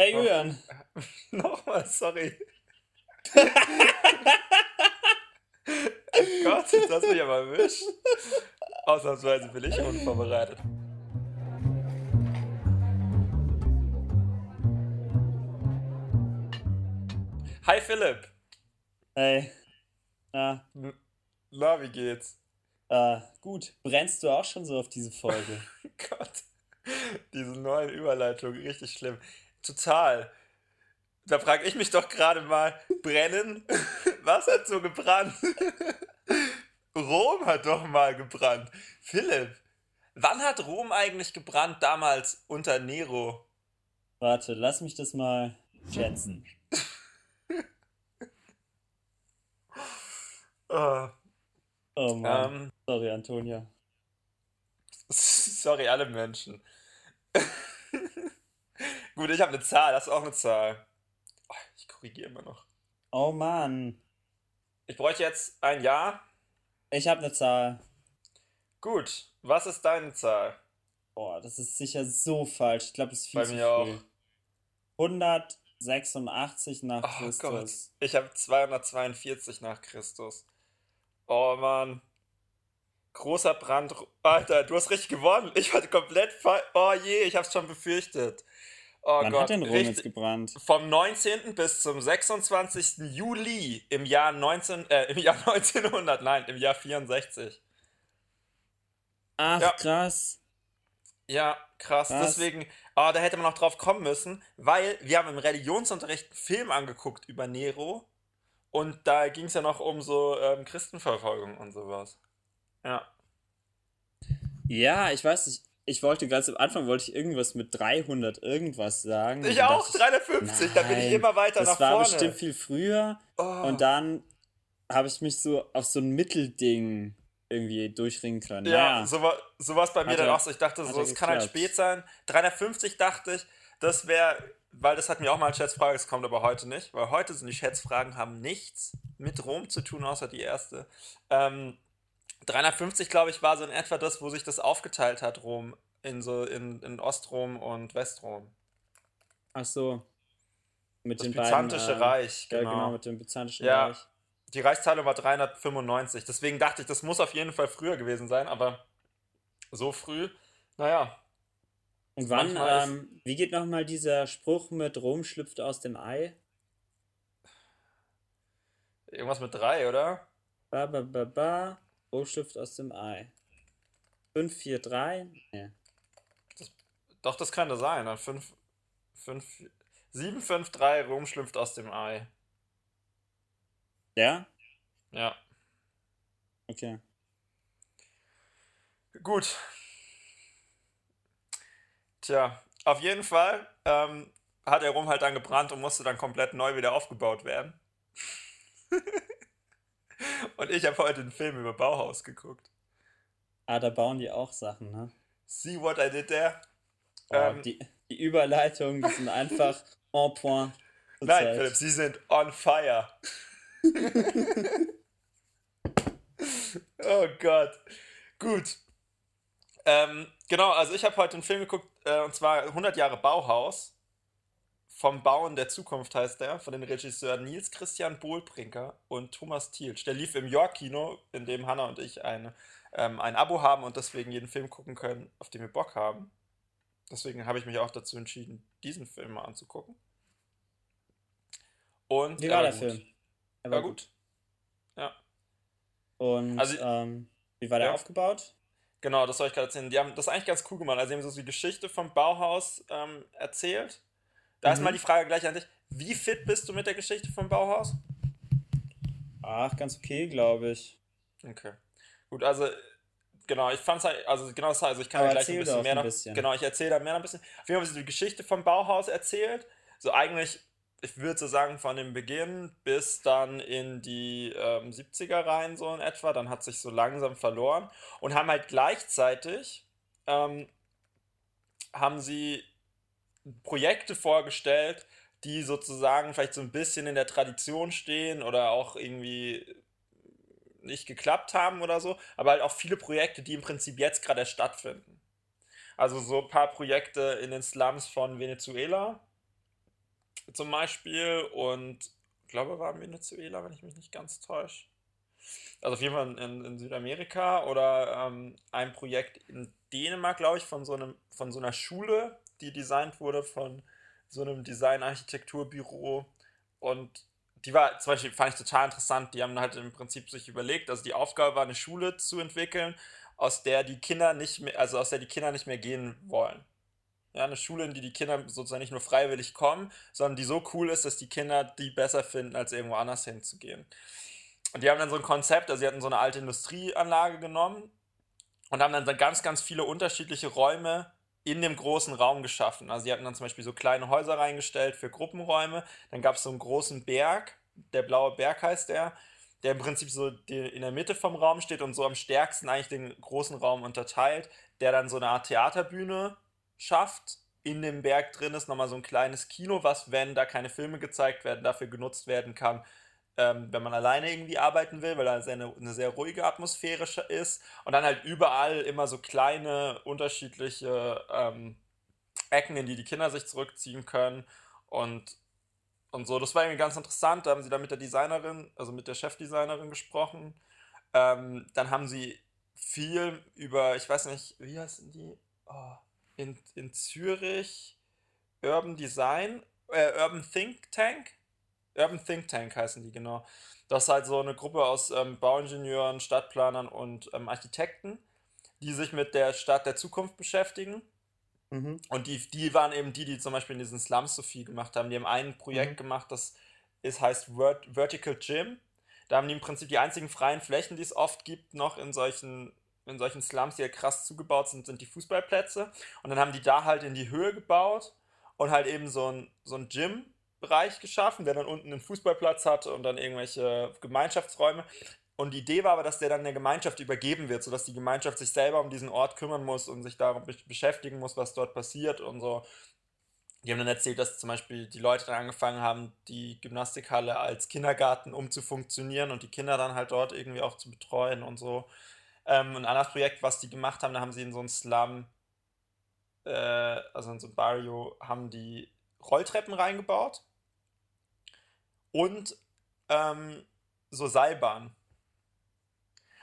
Hey Julian. Nochmal, sorry. Gott, jetzt hast du mich aber erwischt. Ausnahmsweise bin ich unvorbereitet. Hi Philipp. Hey. Na, Na, wie geht's? äh, gut. Brennst du auch schon so auf diese Folge? Gott, diese neuen Überleitungen, richtig schlimm. Total. Da frage ich mich doch gerade mal, brennen? Was hat so gebrannt? Rom hat doch mal gebrannt. Philipp, wann hat Rom eigentlich gebrannt damals unter Nero? Warte, lass mich das mal schätzen. Oh, Oh Mann. ähm, Sorry, Antonia. sorry, alle Menschen. Gut, ich habe eine Zahl, das ist auch eine Zahl. Oh, ich korrigiere immer noch. Oh Mann. Ich bräuchte jetzt ein Jahr. Ich habe eine Zahl. Gut, was ist deine Zahl? Boah, das ist sicher so falsch. Ich glaube, das ist viel Bei zu mir früh. auch. 186 nach Oh Gott, Christus. ich habe 242 nach Christus. Oh Mann. Großer Brand. Alter, du hast richtig gewonnen. Ich war komplett falsch. Oh je, ich hab's schon befürchtet. Oh Wann Gott, hat denn Rom jetzt gebrannt? Vom 19. bis zum 26. Juli im Jahr 19, äh, im Jahr 1900, nein, im Jahr 64. Ach, Ja. krass. Ja, krass. Was? Deswegen, oh, da hätte man noch drauf kommen müssen, weil wir haben im Religionsunterricht einen Film angeguckt über Nero und da ging es ja noch um so ähm, Christenverfolgung und sowas. Ja. Ja, ich weiß nicht. Ich wollte ganz am Anfang wollte ich irgendwas mit 300 irgendwas sagen. Ich auch, dachte 350, da bin ich immer weiter das nach war vorne. bestimmt viel früher. Oh. Und dann habe ich mich so auf so ein Mittelding irgendwie durchringen können. Ja, Naja. so war sowas bei mir Hat dann er- auch so. Ich dachte so, es kann halt spät sein. 350 dachte ich, das wäre, weil das hat mir auch mal als Schätzfrage, das kommt aber heute nicht, weil heute sind die Schätzfragen, haben nichts mit Rom zu tun, außer die erste. Ähm, 350, glaube ich, war so in etwa das, wo sich das aufgeteilt hat, Rom, in so in, in Ostrom und Westrom. Ach so. Mit Das den Byzantische beiden, äh, Reich, Ja, genau. genau, mit dem byzantischen Ja. Reich. Die Reichsteilung war 395. Deswegen dachte ich, das muss auf jeden Fall früher gewesen sein, aber so früh, naja. Und wann, ähm, wie geht nochmal dieser Spruch mit Rom schlüpft aus dem Ei? Irgendwas mit drei, oder? Ba, ba, ba, ba. Schlüpft aus dem Ei. 5, 4, 3? Nee. Doch, das könnte sein. Dann 5, 5, 7, 5, 3, Rom schlüpft aus dem Ei. Ja? Ja. Okay. Gut. Tja, auf jeden Fall ähm, hat der Rom halt dann gebrannt und musste dann komplett neu wieder aufgebaut werden. und ich habe heute einen Film über Bauhaus geguckt. Ah, da bauen die auch Sachen, ne? See what I did there? Oh, Ähm, die, die Überleitungen, die sind einfach en point. Nein, zurzeit. Philipp, sie sind on fire. oh Gott. Gut. Ähm, genau, also ich habe heute einen Film geguckt, äh, und zwar 100 Jahre Bauhaus. Vom Bauen der Zukunft heißt der, von den Regisseuren Nils Christian Bohlbrinker und Thomas Thielsch. Der lief im York-Kino, in dem Hanna und ich eine, ähm, ein Abo haben und deswegen jeden Film gucken können, auf den wir Bock haben. Deswegen habe ich mich auch dazu entschieden, diesen Film mal anzugucken. Und Wie war der gut. Film? Er War gut. Ja. Und Also- ähm, wie war der Ja. aufgebaut? Genau, das soll ich gerade erzählen. Die haben das eigentlich ganz cool gemacht. Also, sie haben so die Geschichte vom Bauhaus ähm, erzählt. Da ist Mhm. mal die Frage gleich an dich: Wie fit bist du mit der Geschichte vom Bauhaus? Ach, ganz okay, glaube ich. Okay. Gut, also, genau, ich fand's halt, also, genau, das- also ich kann ja gleich ein bisschen mehr ein noch. bisschen. Genau, ich erzähle da mehr noch ein bisschen. Auf jeden Fall haben sie die Geschichte vom Bauhaus erzählt. So eigentlich, ich würde so sagen, von dem Beginn bis dann in die ähm, 70er rein, so in etwa. Dann hat sich so langsam verloren. Und haben halt gleichzeitig, ähm, haben sie Projekte vorgestellt, die sozusagen vielleicht so ein bisschen in der Tradition stehen oder auch irgendwie nicht geklappt haben oder so, aber halt auch viele Projekte, die im Prinzip jetzt gerade stattfinden. Also so ein paar Projekte in den Slums von Venezuela zum Beispiel und ich glaube, war Venezuela, wenn ich mich nicht ganz täusche. Also auf jeden Fall in, in Südamerika oder ähm, ein Projekt in Dänemark, glaube ich, von so, einem, von so einer Schule, die designt wurde von so einem Design-Architekturbüro. Und die war zum Beispiel, fand ich total interessant. Die haben halt im Prinzip sich überlegt, also die Aufgabe war, eine Schule zu entwickeln, aus der die Kinder nicht mehr, also aus der die Kinder nicht mehr gehen wollen. Ja, eine Schule, in die die Kinder sozusagen nicht nur freiwillig kommen, sondern die so cool ist, dass die Kinder die besser finden, als irgendwo anders hinzugehen. Und die haben dann so ein Konzept, also sie hatten so eine alte Industrieanlage genommen und haben dann ganz, ganz viele unterschiedliche Räume in dem großen Raum geschaffen. Also sie hatten dann zum Beispiel so kleine Häuser reingestellt für Gruppenräume. Dann gab es so einen großen Berg, der blaue Berg heißt der, der im Prinzip so in der Mitte vom Raum steht und so am stärksten eigentlich den großen Raum unterteilt, der dann so eine Art Theaterbühne schafft. In dem Berg drin ist nochmal so ein kleines Kino, was, wenn da keine Filme gezeigt werden, dafür genutzt werden kann, ähm, wenn man alleine irgendwie arbeiten will, weil da eine, eine sehr ruhige Atmosphäre ist. Und dann halt überall immer so kleine, unterschiedliche ähm, Ecken, in die die Kinder sich zurückziehen können. Und, und so, das war irgendwie ganz interessant. Da haben sie dann mit der Designerin, also mit der Chefdesignerin gesprochen. Ähm, dann haben sie viel über, ich weiß nicht, wie heißen die? Oh, in, in Zürich Urban Design, äh, Urban Think Tank Urban Think Tank heißen die, genau. Das ist halt so eine Gruppe aus ähm, Bauingenieuren, Stadtplanern und ähm, Architekten, die sich mit der Stadt der Zukunft beschäftigen. Mhm. Und die, die waren eben die, die zum Beispiel in diesen Slums so viel gemacht haben. Die haben ein Projekt mhm. gemacht, das ist, heißt Vert Vertical Gym. Da haben die im Prinzip die einzigen freien Flächen, die es oft gibt, noch in solchen, in solchen Slums, die ja krass zugebaut sind, sind die Fußballplätze. Und dann haben die da halt in die Höhe gebaut und halt eben so ein, so ein Gym Bereich geschaffen, der dann unten einen Fußballplatz hat und dann irgendwelche Gemeinschaftsräume. Und die Idee war aber, dass der dann der Gemeinschaft übergeben wird, sodass die Gemeinschaft sich selber um diesen Ort kümmern muss und sich darum beschäftigen muss, was dort passiert und so. Die haben dann erzählt, dass zum Beispiel die Leute dann angefangen haben, die Gymnastikhalle als Kindergarten umzufunktionieren und die Kinder dann halt dort irgendwie auch zu betreuen und so. Ähm, ein anderes Projekt, was die gemacht haben, da haben sie in so einem Slum, äh, also in so einem Barrio, haben die Rolltreppen reingebaut und ähm, so Seilbahn.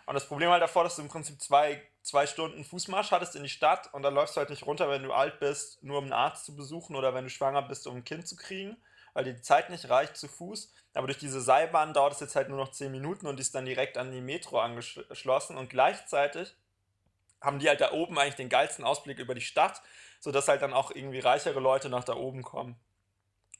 Und das Problem halt davor, dass du im Prinzip zwei, zwei Stunden Fußmarsch hattest in die Stadt und dann läufst du halt nicht runter, wenn du alt bist, nur um einen Arzt zu besuchen oder wenn du schwanger bist, um ein Kind zu kriegen, weil dir die Zeit nicht reicht zu Fuß. Aber durch diese Seilbahn dauert es jetzt halt nur noch 10 Minuten und die ist dann direkt an die Metro angeschlossen und gleichzeitig haben die halt da oben eigentlich den geilsten Ausblick über die Stadt, sodass halt dann auch irgendwie reichere Leute nach da oben kommen.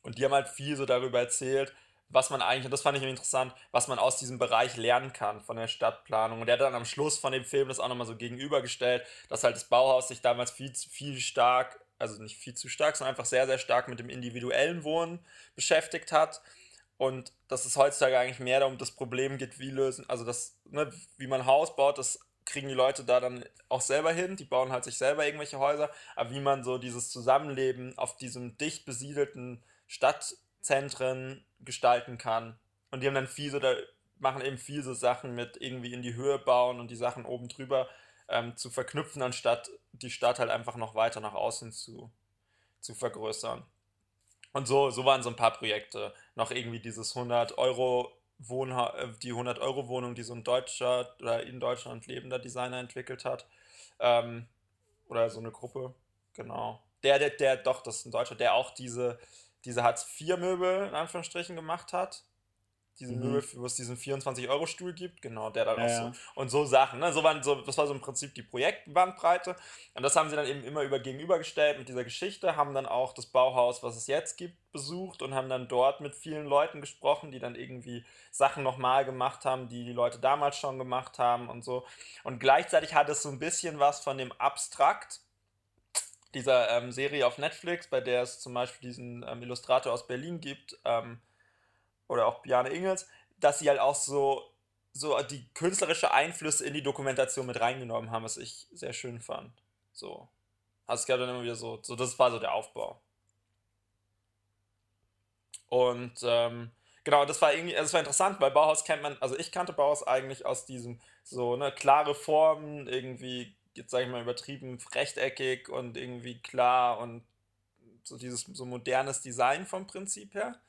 Und die haben halt viel so darüber erzählt, was man eigentlich, und das fand ich interessant, was man aus diesem Bereich lernen kann von der Stadtplanung. Und der hat dann am Schluss von dem Film das auch nochmal so gegenübergestellt, dass halt das Bauhaus sich damals viel, viel stark, also nicht viel zu stark, sondern einfach sehr, sehr stark mit dem individuellen Wohnen beschäftigt hat. Und dass es heutzutage eigentlich mehr um das Problem geht, wie lösen, also das, ne, wie man Haus baut, das kriegen die Leute da dann auch selber hin. Die bauen halt sich selber irgendwelche Häuser. Aber wie man so dieses Zusammenleben auf diesem dicht besiedelten Stadtzentren gestalten kann. Und die haben dann viel so, da machen eben viel so Sachen mit irgendwie in die Höhe bauen und die Sachen oben drüber ähm, zu verknüpfen, anstatt die Stadt halt einfach noch weiter nach außen zu, zu vergrößern. Und so, so waren so ein paar Projekte. Noch irgendwie dieses 100 Euro Wohnha äh, die 100 Euro Wohnung, die so ein deutscher oder in Deutschland lebender Designer entwickelt hat. Ähm, oder so eine Gruppe, genau. Der, der, der, doch, das ist ein Deutscher, der auch diese, diese Hartz-IV-Möbel in Anführungsstrichen gemacht hat diesen mhm. Möbel, wo es diesen 24-Euro-Stuhl gibt, genau, der dann ja, auch so. Und so Sachen, ne? So waren so, das war so im Prinzip die Projektbandbreite. Und das haben sie dann eben immer über gegenübergestellt mit dieser Geschichte, haben dann auch das Bauhaus, was es jetzt gibt, besucht und haben dann dort mit vielen Leuten gesprochen, die dann irgendwie Sachen nochmal gemacht haben, die die Leute damals schon gemacht haben und so. Und gleichzeitig hat es so ein bisschen was von dem Abstrakt, dieser ähm, Serie auf Netflix, bei der es zum Beispiel diesen ähm, Illustrator aus Berlin gibt, ähm, oder auch Bjarne Ingels, dass sie halt auch so, so die künstlerische Einflüsse in die Dokumentation mit reingenommen haben, was ich sehr schön fand. So. Also es gab dann immer wieder so, so das war so der Aufbau. Und ähm, genau, das war irgendwie, also das war interessant, weil Bauhaus kennt man, also ich kannte Bauhaus eigentlich aus diesem, so, ne, klare Formen, irgendwie, jetzt sage ich mal übertrieben, rechteckig und irgendwie klar und so dieses so modernes Design vom Prinzip her.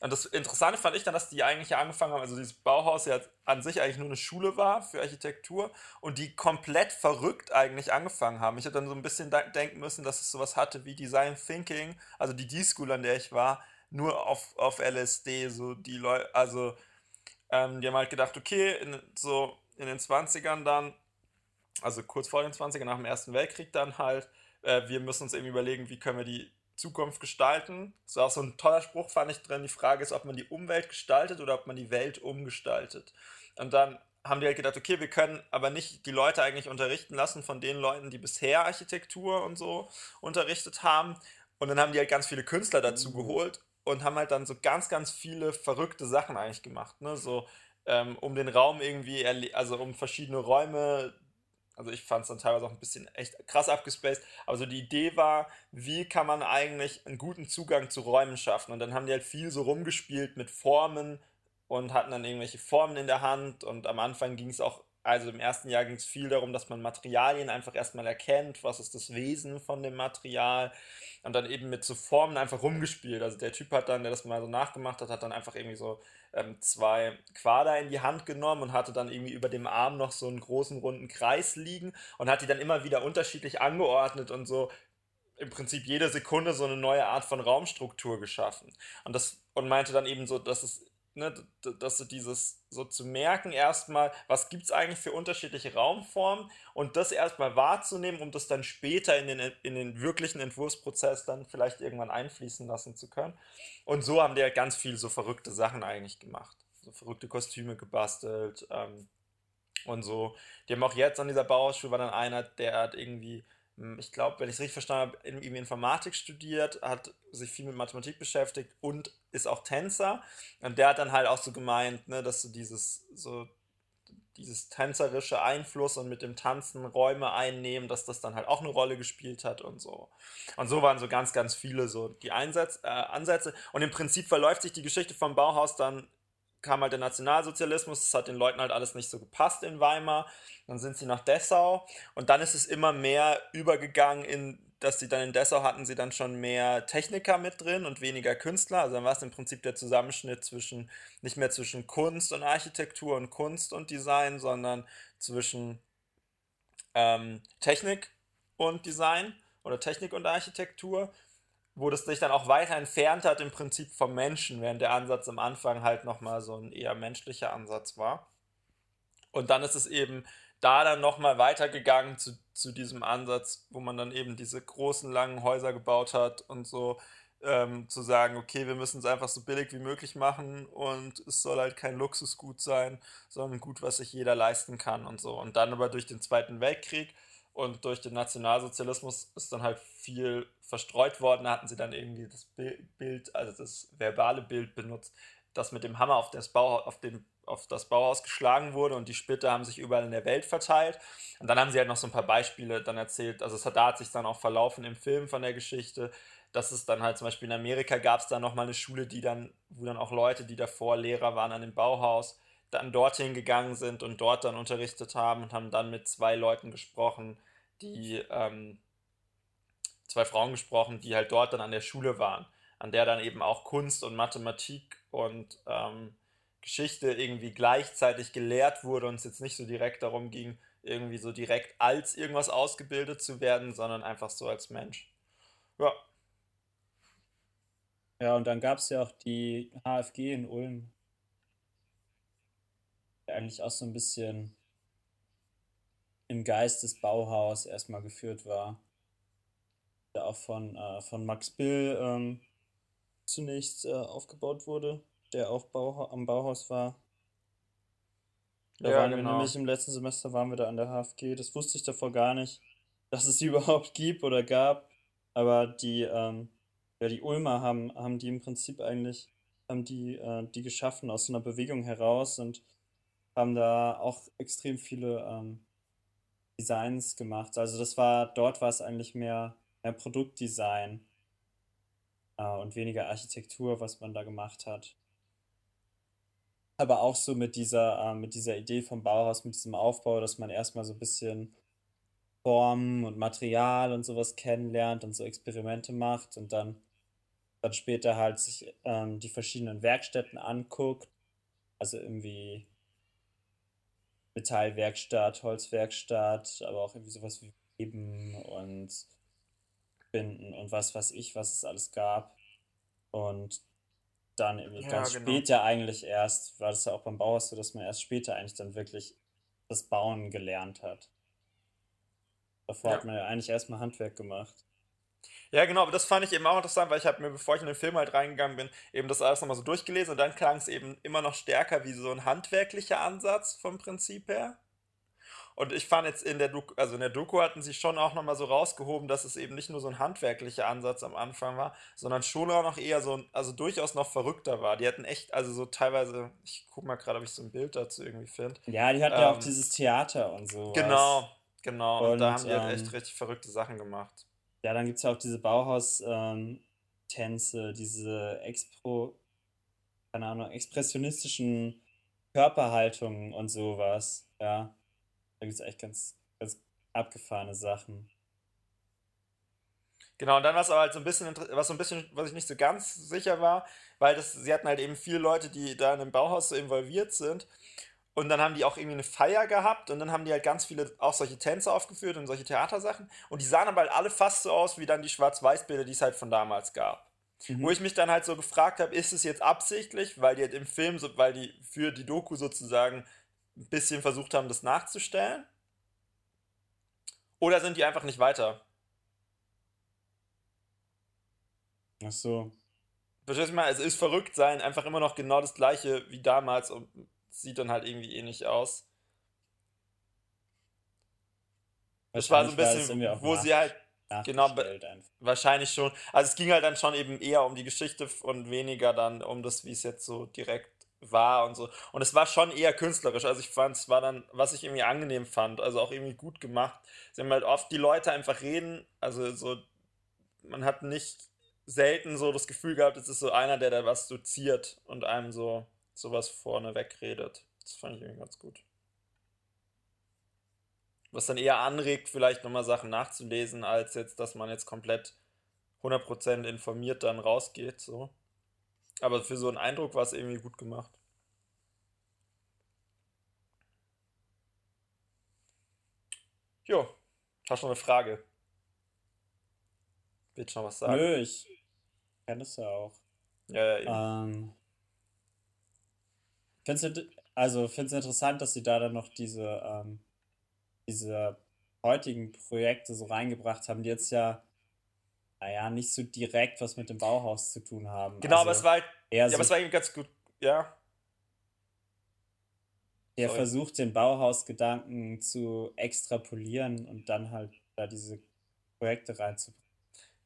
Und das Interessante fand ich dann, dass die eigentlich angefangen haben, also dieses Bauhaus ja an sich eigentlich nur eine Schule war für Architektur und die komplett verrückt eigentlich angefangen haben. Ich habe dann so ein bisschen denken müssen, dass es sowas hatte wie Design Thinking, also die D-School, an der ich war, nur auf, auf LSD, so die Leute, also ähm, die haben halt gedacht, okay, in, so in den 20ern dann, also kurz vor den 20ern, nach dem Ersten Weltkrieg dann halt, äh, wir müssen uns eben überlegen, wie können wir die Zukunft gestalten. Das ist auch so ein toller Spruch, fand ich drin. Die Frage ist, ob man die Umwelt gestaltet oder ob man die Welt umgestaltet. Und dann haben die halt gedacht, okay, wir können aber nicht die Leute eigentlich unterrichten lassen von den Leuten, die bisher Architektur und so unterrichtet haben. Und dann haben die halt ganz viele Künstler dazu mhm. geholt und haben halt dann so ganz, ganz viele verrückte Sachen eigentlich gemacht. Ne? So ähm, um den Raum irgendwie, also um verschiedene Räume also ich fand es dann teilweise auch ein bisschen echt krass abgespaced. Aber so die Idee war, wie kann man eigentlich einen guten Zugang zu Räumen schaffen? Und dann haben die halt viel so rumgespielt mit Formen und hatten dann irgendwelche Formen in der Hand. Und am Anfang ging es auch, also im ersten Jahr ging es viel darum, dass man Materialien einfach erstmal erkennt, was ist das Wesen von dem Material. Und dann eben mit so Formen einfach rumgespielt. Also der Typ hat dann, der das mal so nachgemacht hat, hat dann einfach irgendwie so ähm, zwei Quader in die Hand genommen und hatte dann irgendwie über dem Arm noch so einen großen runden Kreis liegen und hat die dann immer wieder unterschiedlich angeordnet und so im Prinzip jede Sekunde so eine neue Art von Raumstruktur geschaffen. Und das und meinte dann eben so, dass es ne, dass du dieses so zu merken erstmal, was gibt es eigentlich für unterschiedliche Raumformen und das erstmal wahrzunehmen, um das dann später in den, in den wirklichen Entwurfsprozess dann vielleicht irgendwann einfließen lassen zu können. Und so haben die ja ganz viel so verrückte Sachen eigentlich gemacht. So verrückte Kostüme gebastelt ähm, und so. Die haben auch jetzt an dieser Bauhausschule war dann einer, der hat irgendwie ich glaube, wenn ich es richtig verstanden habe, irgendwie Informatik studiert, hat sich viel mit Mathematik beschäftigt und ist auch Tänzer. Und der hat dann halt auch so gemeint, ne, dass du dieses so dieses tänzerische Einfluss und mit dem Tanzen Räume einnehmen, dass das dann halt auch eine Rolle gespielt hat und so. Und so waren so ganz, ganz viele so die Einsatz, äh, Ansätze. Und im Prinzip verläuft sich die Geschichte vom Bauhaus dann kam halt der Nationalsozialismus, das hat den Leuten halt alles nicht so gepasst in Weimar. Dann sind sie nach Dessau und dann ist es immer mehr übergegangen in, dass sie dann in Dessau hatten sie dann schon mehr Techniker mit drin und weniger Künstler. Also dann war es im Prinzip der Zusammenschnitt zwischen, nicht mehr zwischen Kunst und Architektur und Kunst und Design, sondern zwischen ähm, Technik und Design oder Technik und Architektur wo das sich dann auch weiter entfernt hat im Prinzip vom Menschen, während der Ansatz am Anfang halt nochmal so ein eher menschlicher Ansatz war. Und dann ist es eben da dann nochmal weitergegangen zu, zu diesem Ansatz, wo man dann eben diese großen, langen Häuser gebaut hat und so ähm, zu sagen, okay, wir müssen es einfach so billig wie möglich machen und es soll halt kein Luxusgut sein, sondern ein Gut, was sich jeder leisten kann und so. Und dann aber durch den Zweiten Weltkrieg und durch den Nationalsozialismus ist dann halt viel verstreut worden. Da hatten sie dann irgendwie das Bild, also das verbale Bild benutzt, das mit dem Hammer auf das, Bau, auf dem, auf das Bauhaus geschlagen wurde und die Splitter haben sich überall in der Welt verteilt. Und dann haben sie halt noch so ein paar Beispiele dann erzählt. Also es hat, da hat sich dann auch verlaufen im Film von der Geschichte, dass es dann halt zum Beispiel in Amerika gab es dann nochmal eine Schule, die dann, wo dann auch Leute, die davor Lehrer waren an dem Bauhaus, dann dorthin gegangen sind und dort dann unterrichtet haben und haben dann mit zwei Leuten gesprochen, die ähm, zwei Frauen gesprochen, die halt dort dann an der Schule waren, an der dann eben auch Kunst und Mathematik und ähm, Geschichte irgendwie gleichzeitig gelehrt wurde und es jetzt nicht so direkt darum ging, irgendwie so direkt als irgendwas ausgebildet zu werden, sondern einfach so als Mensch. Ja. Ja, und dann gab es ja auch die HFG in Ulm, eigentlich auch so ein bisschen im Geist des Bauhaus erstmal geführt war. Der auch von, äh, von Max Bill ähm, zunächst äh, aufgebaut wurde, der auch Bauha am Bauhaus war. Da ja, waren genau. wir nämlich im letzten Semester waren wir da an der HFG. Das wusste ich davor gar nicht, dass es die überhaupt gibt oder gab. Aber die, ähm, ja, die Ulmer haben, haben die im Prinzip eigentlich, haben die, äh, die geschaffen aus so einer Bewegung heraus und haben da auch extrem viele ähm, Designs gemacht. Also das war, dort war es eigentlich mehr, mehr Produktdesign äh, und weniger Architektur, was man da gemacht hat. Aber auch so mit dieser, äh, mit dieser Idee vom Bauhaus, mit diesem Aufbau, dass man erstmal so ein bisschen Formen und Material und sowas kennenlernt und so Experimente macht und dann, dann später halt sich ähm, die verschiedenen Werkstätten anguckt. Also irgendwie Metallwerkstatt, Holzwerkstatt, aber auch irgendwie sowas wie Weben und Binden und was weiß ich, was es alles gab. Und dann irgendwie ja, ganz genau. später eigentlich erst, war das ja auch beim Bauhaus so, dass man erst später eigentlich dann wirklich das Bauen gelernt hat. Davor ja. hat man ja eigentlich erstmal Handwerk gemacht. Ja, genau, aber das fand ich eben auch interessant, weil ich habe mir, bevor ich in den Film halt reingegangen bin, eben das alles nochmal so durchgelesen und dann klang es eben immer noch stärker wie so ein handwerklicher Ansatz vom Prinzip her. Und ich fand jetzt in der Doku, also in der Doku hatten sie schon auch nochmal so rausgehoben, dass es eben nicht nur so ein handwerklicher Ansatz am Anfang war, sondern schon auch noch eher so, also durchaus noch verrückter war. Die hatten echt, also so teilweise, ich guck mal gerade, ob ich so ein Bild dazu irgendwie finde. Ja, die hatten ähm, ja auch ähm, dieses Theater und so. Genau, genau. Und, und da haben die halt echt ähm, richtig verrückte Sachen gemacht. Ja, dann gibt es ja auch diese Bauhaus-Tänze, ähm, diese Expro, keine Ahnung, expressionistischen Körperhaltungen und sowas. Ja, da gibt es echt ganz, ganz abgefahrene Sachen. Genau, und dann war es aber halt so ein bisschen, was so ein bisschen, was ich nicht so ganz sicher war, weil das, sie hatten halt eben viele Leute, die da in dem Bauhaus so involviert sind. Und dann haben die auch irgendwie eine Feier gehabt und dann haben die halt ganz viele auch solche Tänze aufgeführt und solche Theatersachen. Und die sahen aber halt alle fast so aus wie dann die Schwarz-Weiß-Bilder, die es halt von damals gab. Mhm. Wo ich mich dann halt so gefragt habe, ist es jetzt absichtlich, weil die halt im Film, so, weil die für die Doku sozusagen ein bisschen versucht haben, das nachzustellen? Oder sind die einfach nicht weiter? Ach so. Verstehst du mal? Es ist verrückt sein, einfach immer noch genau das gleiche wie damals und sieht dann halt irgendwie ähnlich aus. Das war so ein bisschen, wo sie halt genau wahrscheinlich schon. Also es ging halt dann schon eben eher um die Geschichte und weniger dann um das, wie es jetzt so direkt war und so. Und es war schon eher künstlerisch. Also ich fand, es war dann, was ich irgendwie angenehm fand, also auch irgendwie gut gemacht. Sie haben halt oft die Leute einfach reden, also so, man hat nicht selten so das Gefühl gehabt, es ist so einer, der da was doziert und einem so sowas vorne wegredet. Das fand ich irgendwie ganz gut. Was dann eher anregt, vielleicht nochmal Sachen nachzulesen, als jetzt, dass man jetzt komplett 100% informiert dann rausgeht, so. Aber für so einen Eindruck war es irgendwie gut gemacht. Jo, hast du noch eine Frage? Willst du noch was sagen? Nö, ich kenne es ja auch. Ja, ja, eben. Ähm, Findest also finde es interessant, dass sie da dann noch diese, ähm, diese heutigen Projekte so reingebracht haben, die jetzt ja, naja, nicht so direkt was mit dem Bauhaus zu tun haben. Genau, also aber es war halt, ja, so, aber es war eben ganz gut, ja. Der Sorry. versucht, den Bauhausgedanken zu extrapolieren und dann halt da diese Projekte reinzubringen.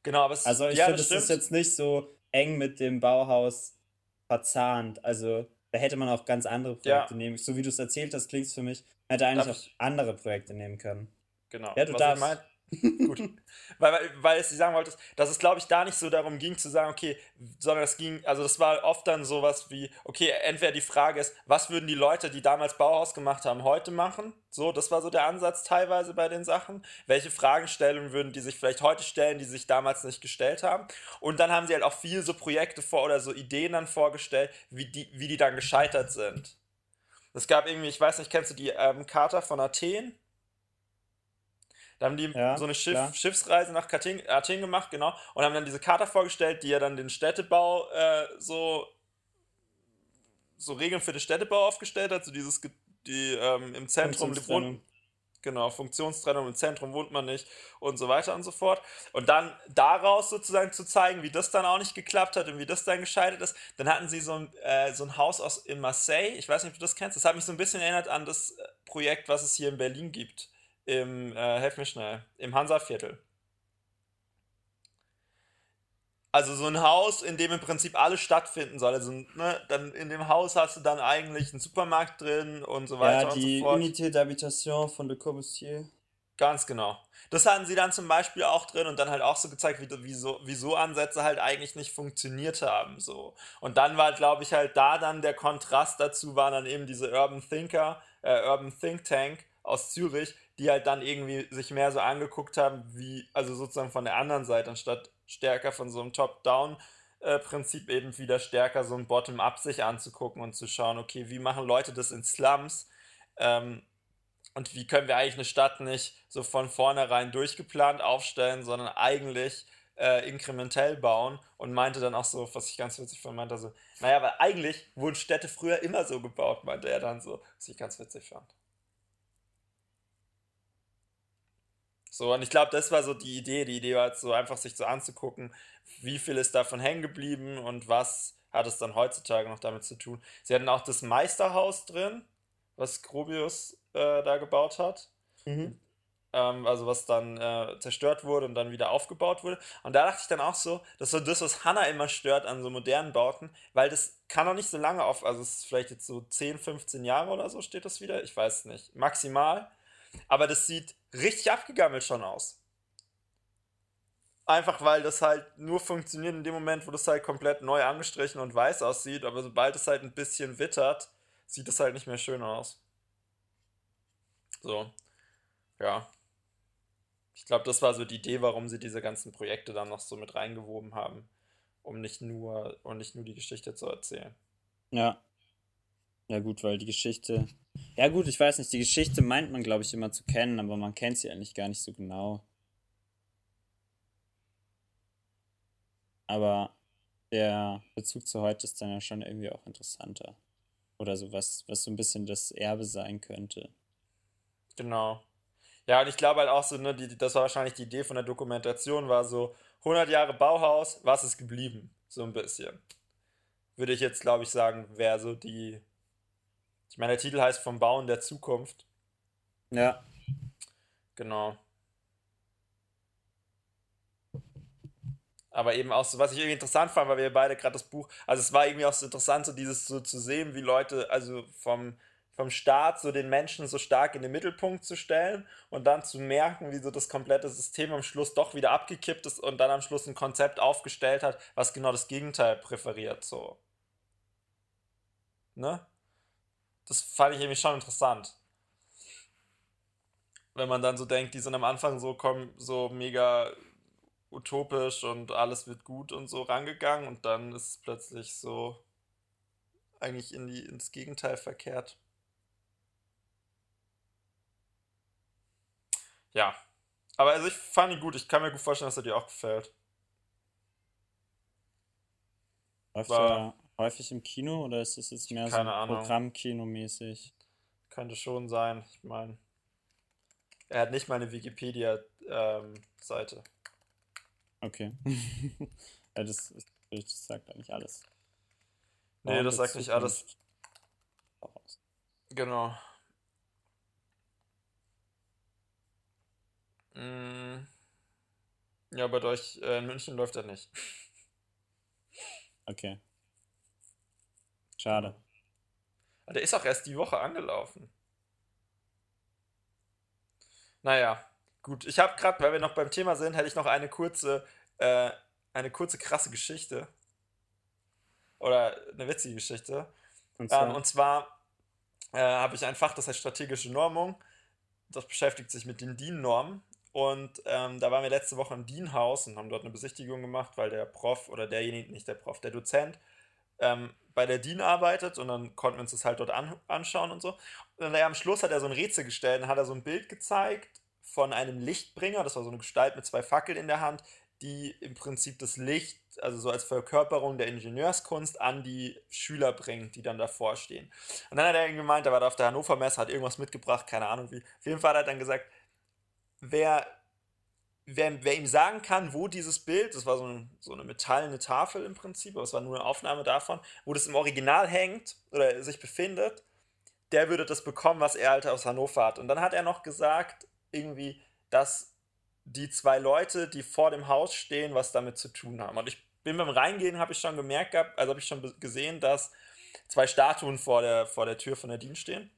Genau, aber es, Also ich ja, finde, es ist jetzt nicht so eng mit dem Bauhaus verzahnt. Also da hätte man auch ganz andere Projekte ja. nehmen. So wie du es erzählt hast, klingt es für mich, man hätte eigentlich Darf auch andere Projekte nehmen können. Genau. Ja, du Was darfst. Gut. weil, weil, weil es sagen wolltest, dass es, glaube ich, da nicht so darum ging zu sagen, okay, sondern es ging, also das war oft dann sowas wie, okay, entweder die Frage ist, was würden die Leute, die damals Bauhaus gemacht haben, heute machen? So, das war so der Ansatz teilweise bei den Sachen. Welche Fragestellungen würden die sich vielleicht heute stellen, die sich damals nicht gestellt haben? Und dann haben sie halt auch viel so Projekte vor oder so Ideen dann vorgestellt, wie die, wie die dann gescheitert sind. Es gab irgendwie, ich weiß nicht, kennst du die ähm, Charta von Athen? Da haben die ja, so eine Schiff, Schiffsreise nach Athen, Athen gemacht, genau, und haben dann diese Charta vorgestellt, die ja dann den Städtebau äh, so, so Regeln für den Städtebau aufgestellt hat, so dieses, die ähm, im Zentrum wohnt, genau, Funktionstrennung, im Zentrum wohnt man nicht und so weiter und so fort. Und dann daraus sozusagen zu zeigen, wie das dann auch nicht geklappt hat und wie das dann gescheitert ist, dann hatten sie so ein, äh, so ein Haus aus, in Marseille, ich weiß nicht, ob du das kennst, das hat mich so ein bisschen erinnert an das äh, Projekt, was es hier in Berlin gibt im, äh, helf mir schnell, im Hansa-Viertel. Also so ein Haus, in dem im Prinzip alles stattfinden soll. Also ne, dann in dem Haus hast du dann eigentlich einen Supermarkt drin und so weiter ja, die und so fort. Unité d'Habitation von Le Corbusier. Ganz genau. Das hatten sie dann zum Beispiel auch drin und dann halt auch so gezeigt, wie, wie, so, wie so Ansätze halt eigentlich nicht funktioniert haben. So. Und dann war, glaube ich, halt da dann der Kontrast dazu, waren dann eben diese Urban Thinker, äh, Urban Think Tank aus Zürich, die halt dann irgendwie sich mehr so angeguckt haben, wie, also sozusagen von der anderen Seite, anstatt stärker von so einem Top-Down-Prinzip eben wieder stärker so ein Bottom-up sich anzugucken und zu schauen, okay, wie machen Leute das in Slums? Ähm, und wie können wir eigentlich eine Stadt nicht so von vornherein durchgeplant aufstellen, sondern eigentlich äh, inkrementell bauen und meinte dann auch so, was ich ganz witzig fand, meinte so, naja, weil eigentlich wurden Städte früher immer so gebaut, meinte er dann so, was ich ganz witzig fand. So, und ich glaube, das war so die Idee. Die Idee war halt so einfach sich so anzugucken, wie viel ist davon hängen geblieben und was hat es dann heutzutage noch damit zu tun. Sie hatten auch das Meisterhaus drin, was Grobius äh, da gebaut hat. Mhm. Ähm, also was dann äh, zerstört wurde und dann wieder aufgebaut wurde. Und da dachte ich dann auch so, das ist so das, was Hannah immer stört an so modernen Bauten, weil das kann noch nicht so lange auf, also es ist vielleicht jetzt so 10, 15 Jahre oder so steht das wieder, ich weiß nicht, maximal. Aber das sieht richtig abgegammelt schon aus. Einfach weil das halt nur funktioniert in dem Moment, wo das halt komplett neu angestrichen und weiß aussieht, aber sobald es halt ein bisschen wittert, sieht es halt nicht mehr schön aus. So. Ja. Ich glaube, das war so die Idee, warum sie diese ganzen Projekte dann noch so mit reingewoben haben, um nicht nur und nicht nur die Geschichte zu erzählen. Ja. Ja gut, weil die Geschichte ja, gut, ich weiß nicht, die Geschichte meint man, glaube ich, immer zu kennen, aber man kennt sie eigentlich gar nicht so genau. Aber der Bezug zu heute ist dann ja schon irgendwie auch interessanter. Oder so was, was so ein bisschen das Erbe sein könnte. Genau. Ja, und ich glaube halt auch so, ne, die, das war wahrscheinlich die Idee von der Dokumentation, war so 100 Jahre Bauhaus, was ist geblieben? So ein bisschen. Würde ich jetzt, glaube ich, sagen, wäre so die, ich meine, der Titel heißt Vom Bauen der Zukunft. Ja. Genau. Aber eben auch so, was ich irgendwie interessant fand, weil wir beide gerade das Buch, also es war irgendwie auch so interessant, so dieses so zu sehen, wie Leute, also vom, vom Staat so den Menschen so stark in den Mittelpunkt zu stellen und dann zu merken, wie so das komplette System am Schluss doch wieder abgekippt ist und dann am Schluss ein Konzept aufgestellt hat, was genau das Gegenteil präferiert, so. Ne? Das fand ich irgendwie schon interessant. Wenn man dann so denkt, die sind am Anfang so, kommen, so mega utopisch und alles wird gut und so rangegangen und dann ist es plötzlich so eigentlich in die, ins Gegenteil verkehrt. Ja. Aber also ich fand ihn gut. Ich kann mir gut vorstellen, dass er dir auch gefällt. War, häufig im Kino oder ist es jetzt mehr Keine so. Programmkino-mäßig? Könnte schon sein. Ich meine, er hat nicht meine Wikipedia-Seite. Ähm, okay. ja, das, das sagt eigentlich alles. Nee, das sagt nicht alles. Genau. Mm. Ja, bei euch äh, in München läuft er nicht. Okay. Schade. Der ist auch erst die Woche angelaufen. Naja, gut. Ich habe gerade, weil wir noch beim Thema sind, hätte ich noch eine kurze, äh, eine kurze krasse Geschichte. Oder eine witzige Geschichte. Und zwar, ähm, und zwar äh, habe ich ein Fach, das heißt strategische Normung. Das beschäftigt sich mit den DIN-Normen. Und ähm, da waren wir letzte Woche im DIN-Haus und haben dort eine Besichtigung gemacht, weil der Prof oder derjenige, nicht der Prof, der Dozent, ähm, bei der DIN arbeitet und dann konnten wir uns das halt dort an, anschauen und so. Und dann am Schluss hat er so ein Rätsel gestellt und hat er so ein Bild gezeigt von einem Lichtbringer, das war so eine Gestalt mit zwei Fackeln in der Hand, die im Prinzip das Licht, also so als Verkörperung der Ingenieurskunst an die Schüler bringt, die dann davor stehen. Und dann hat er gemeint, er war da auf der Hannover Messe, hat irgendwas mitgebracht, keine Ahnung wie. Auf jeden Fall hat er dann gesagt, wer wer, wer ihm sagen kann, wo dieses Bild, das war so, ein, so eine metallene Tafel im Prinzip, aber es war nur eine Aufnahme davon, wo das im Original hängt oder sich befindet, der würde das bekommen, was er halt aus Hannover hat. Und dann hat er noch gesagt, irgendwie, dass die zwei Leute, die vor dem Haus stehen, was damit zu tun haben. Und ich bin beim Reingehen, habe ich schon gemerkt gehabt, also habe ich schon gesehen, dass zwei Statuen vor der, vor der Tür von der Dienst stehen.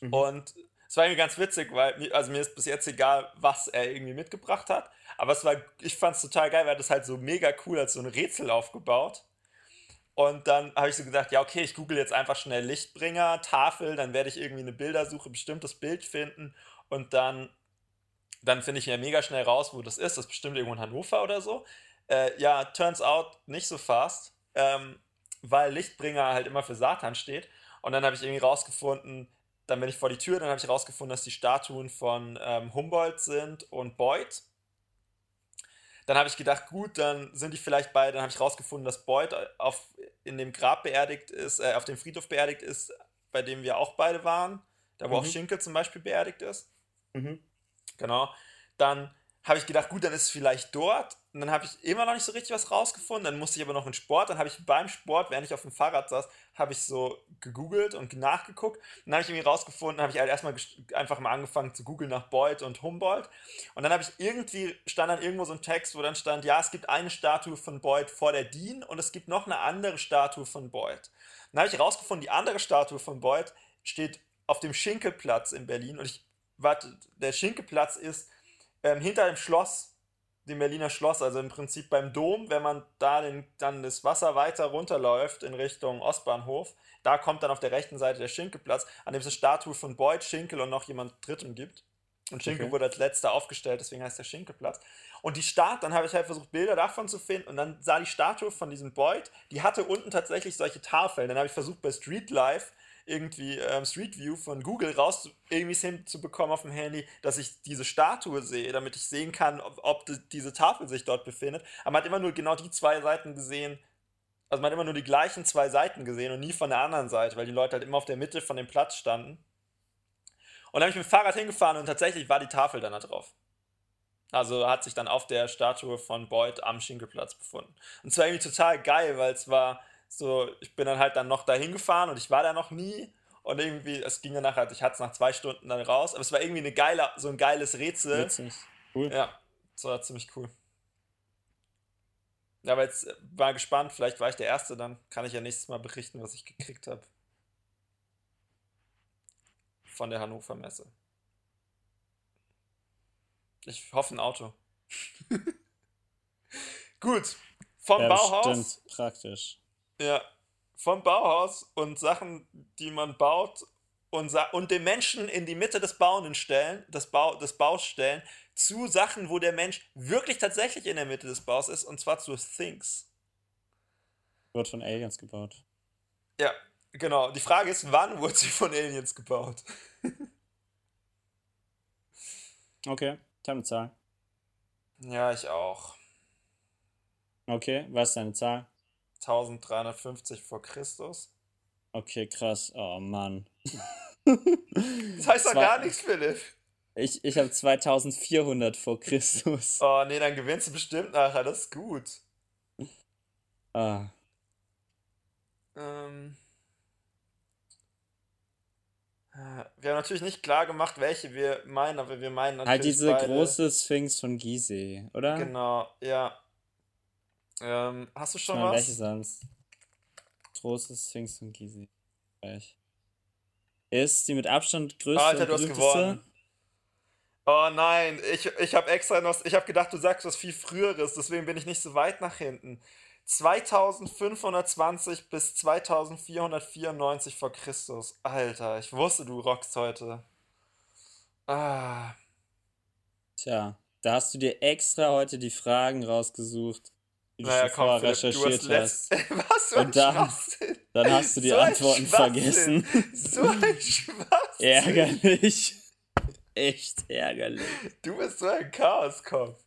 Mhm. Und es war irgendwie ganz witzig, weil also mir ist bis jetzt egal, was er irgendwie mitgebracht hat. Aber es war, ich fand es total geil, weil das halt so mega cool als so ein Rätsel aufgebaut. Und dann habe ich so gedacht, ja, okay, ich google jetzt einfach schnell Lichtbringer, Tafel, dann werde ich irgendwie eine Bildersuche, bestimmtes Bild finden und dann, dann finde ich ja mega schnell raus, wo das ist. Das ist bestimmt irgendwo in Hannover oder so. Äh, ja, turns out nicht so fast, ähm, weil Lichtbringer halt immer für Satan steht. Und dann habe ich irgendwie rausgefunden, dann bin ich vor die Tür, dann habe ich rausgefunden, dass die Statuen von ähm, Humboldt sind und Beuth. Dann habe ich gedacht, gut, dann sind die vielleicht beide, dann habe ich rausgefunden, dass Beuth auf, in dem Grab beerdigt ist, äh, auf dem Friedhof beerdigt ist, bei dem wir auch beide waren, da wo mhm. auch Schinkel zum Beispiel beerdigt ist. Mhm. Genau. Dann habe ich gedacht, gut, dann ist es vielleicht dort. Und dann habe ich immer noch nicht so richtig was rausgefunden. Dann musste ich aber noch in Sport. Dann habe ich beim Sport, während ich auf dem Fahrrad saß, habe ich so gegoogelt und nachgeguckt. dann habe ich irgendwie rausgefunden, habe ich halt erstmal einfach mal angefangen zu googeln nach Beuth und Humboldt. Und dann habe ich irgendwie, stand dann irgendwo so ein Text, wo dann stand, ja, es gibt eine Statue von Beuth vor der DIN und es gibt noch eine andere Statue von Beuth. Dann habe ich herausgefunden, die andere Statue von Beuth steht auf dem Schinkelplatz in Berlin. Und ich, warte, der Schinkelplatz ist ähm, hinter dem Schloss, dem Berliner Schloss, also im Prinzip beim Dom, wenn man da den, dann das Wasser weiter runterläuft in Richtung Ostbahnhof, da kommt dann auf der rechten Seite der Schinkelplatz, an dem es eine Statue von Beuth, Schinkel und noch jemand Dritten gibt. Und Schinkel okay. wurde als letzter aufgestellt, deswegen heißt der Schinkelplatz. Und die Statue, dann habe ich halt versucht, Bilder davon zu finden und dann sah die Statue von diesem Beuth, die hatte unten tatsächlich solche Tafeln. Dann habe ich versucht, bei Street Life irgendwie ähm, Street View von Google raus irgendwie hinzubekommen auf dem Handy, dass ich diese Statue sehe, damit ich sehen kann, ob, ob die, diese Tafel sich dort befindet. Aber man hat immer nur genau die zwei Seiten gesehen, also man hat immer nur die gleichen zwei Seiten gesehen und nie von der anderen Seite, weil die Leute halt immer auf der Mitte von dem Platz standen. Und dann habe ich mit dem Fahrrad hingefahren und tatsächlich war die Tafel dann da drauf. Also hat sich dann auf der Statue von Boyd am Schinkelplatz befunden. Und es war irgendwie total geil, weil es war so, ich bin dann halt dann noch dahin gefahren und ich war da noch nie. Und irgendwie, es ging dann nachher, ich hatte es nach zwei Stunden dann raus, aber es war irgendwie eine geile, so ein geiles Rätsel. Witzig. Cool. Ja, das war ziemlich cool. Ja, aber jetzt war gespannt, vielleicht war ich der Erste, dann kann ich ja nächstes Mal berichten, was ich gekriegt habe. Von der Hannover Messe. Ich hoffe ein Auto. Gut. Vom ja, Bauhaus. Stimmt, praktisch. Ja, vom Bauhaus und Sachen, die man baut und, und den Menschen in die Mitte des Bauenden stellen, des, Bau des Baus stellen, zu Sachen, wo der Mensch wirklich tatsächlich in der Mitte des Baus ist, und zwar zu Things. Wird von Aliens gebaut. Ja, genau. Die Frage ist, wann wurde sie von Aliens gebaut? okay, ich habe eine Zahl. Ja, ich auch. Okay, was ist deine Zahl? 1350 vor Christus. Okay, krass. Oh Mann. das heißt doch gar nichts, Philipp. Ich, ich habe 2400 vor Christus. Oh nee, dann gewinnst du bestimmt nachher. Das ist gut. Ah. Ähm. Wir haben natürlich nicht klar gemacht, welche wir meinen, aber wir meinen halt natürlich. Halt diese beide. große Sphinx von Gizeh, oder? Genau, ja. Ähm, hast du schon mal, was? Welche sonst? Große Sphinx und Gizeh. Ist die mit Abstand größte Alter, du hast gewonnen. Oh nein, ich, ich habe extra noch, ich habe gedacht, du sagst was viel früheres, deswegen bin ich nicht so weit nach hinten. 2520 bis 2494 vor Christus. Alter, ich wusste, du rockst heute. Ah. Tja, da hast du dir extra heute die Fragen rausgesucht naja, du vorher recherchiert du hast. Was für ein Und dann, dann hast du die so Antworten vergessen. So ein Schwachsinn. ärgerlich. Echt ärgerlich. Du bist so ein Chaoskopf.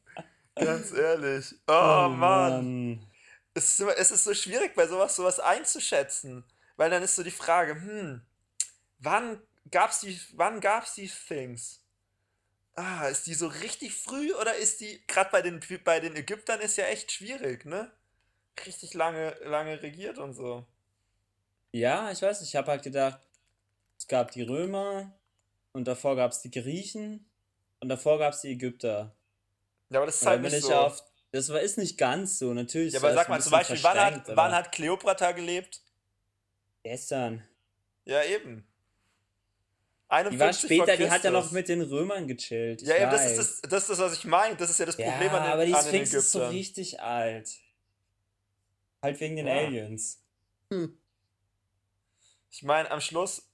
Ganz ehrlich. Oh, oh Mann. Mann. Es, ist, es ist so schwierig, bei sowas sowas einzuschätzen. Weil dann ist so die Frage, hm, wann gab's die, wann gab's die Things? Ah, ist die so richtig früh oder ist die, gerade bei den, bei den Ägyptern ist ja echt schwierig, ne? Richtig lange, lange regiert und so. Ja, ich weiß, ich habe halt gedacht, es gab die Römer und davor gab es die Griechen und davor gab es die Ägypter. Ja, aber das ist halt nicht so. Auf, das war, ist nicht ganz so, natürlich. Ja, aber sag mal zum Beispiel, wann hat, wann hat Kleopatra gelebt? Gestern. Ja, eben. 51 die war später, die hat ja noch mit den Römern gechillt. ja, eben, das ist das, das ist das, was ich meine. Das ist ja das Problem ja, an den aber die Sphinx ist so richtig alt. Halt wegen den ja. Aliens. Hm. Ich meine, am Schluss,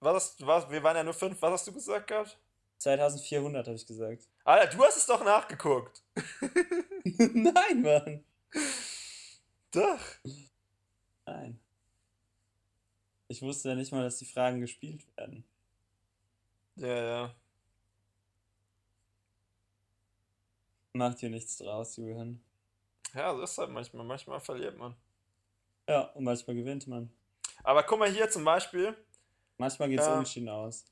was, was, wir waren ja nur fünf, was hast du gesagt gehabt? 2400 habe ich gesagt. Alter, du hast es doch nachgeguckt. Nein, Mann. Doch. Nein. Ich wusste ja nicht mal, dass die Fragen gespielt werden. Ja, ja. Macht hier nichts draus, Julian. Ja, so ist halt manchmal. Manchmal verliert man. Ja, und manchmal gewinnt man. Aber guck mal hier zum Beispiel. Manchmal geht es Ja. unentschieden aus.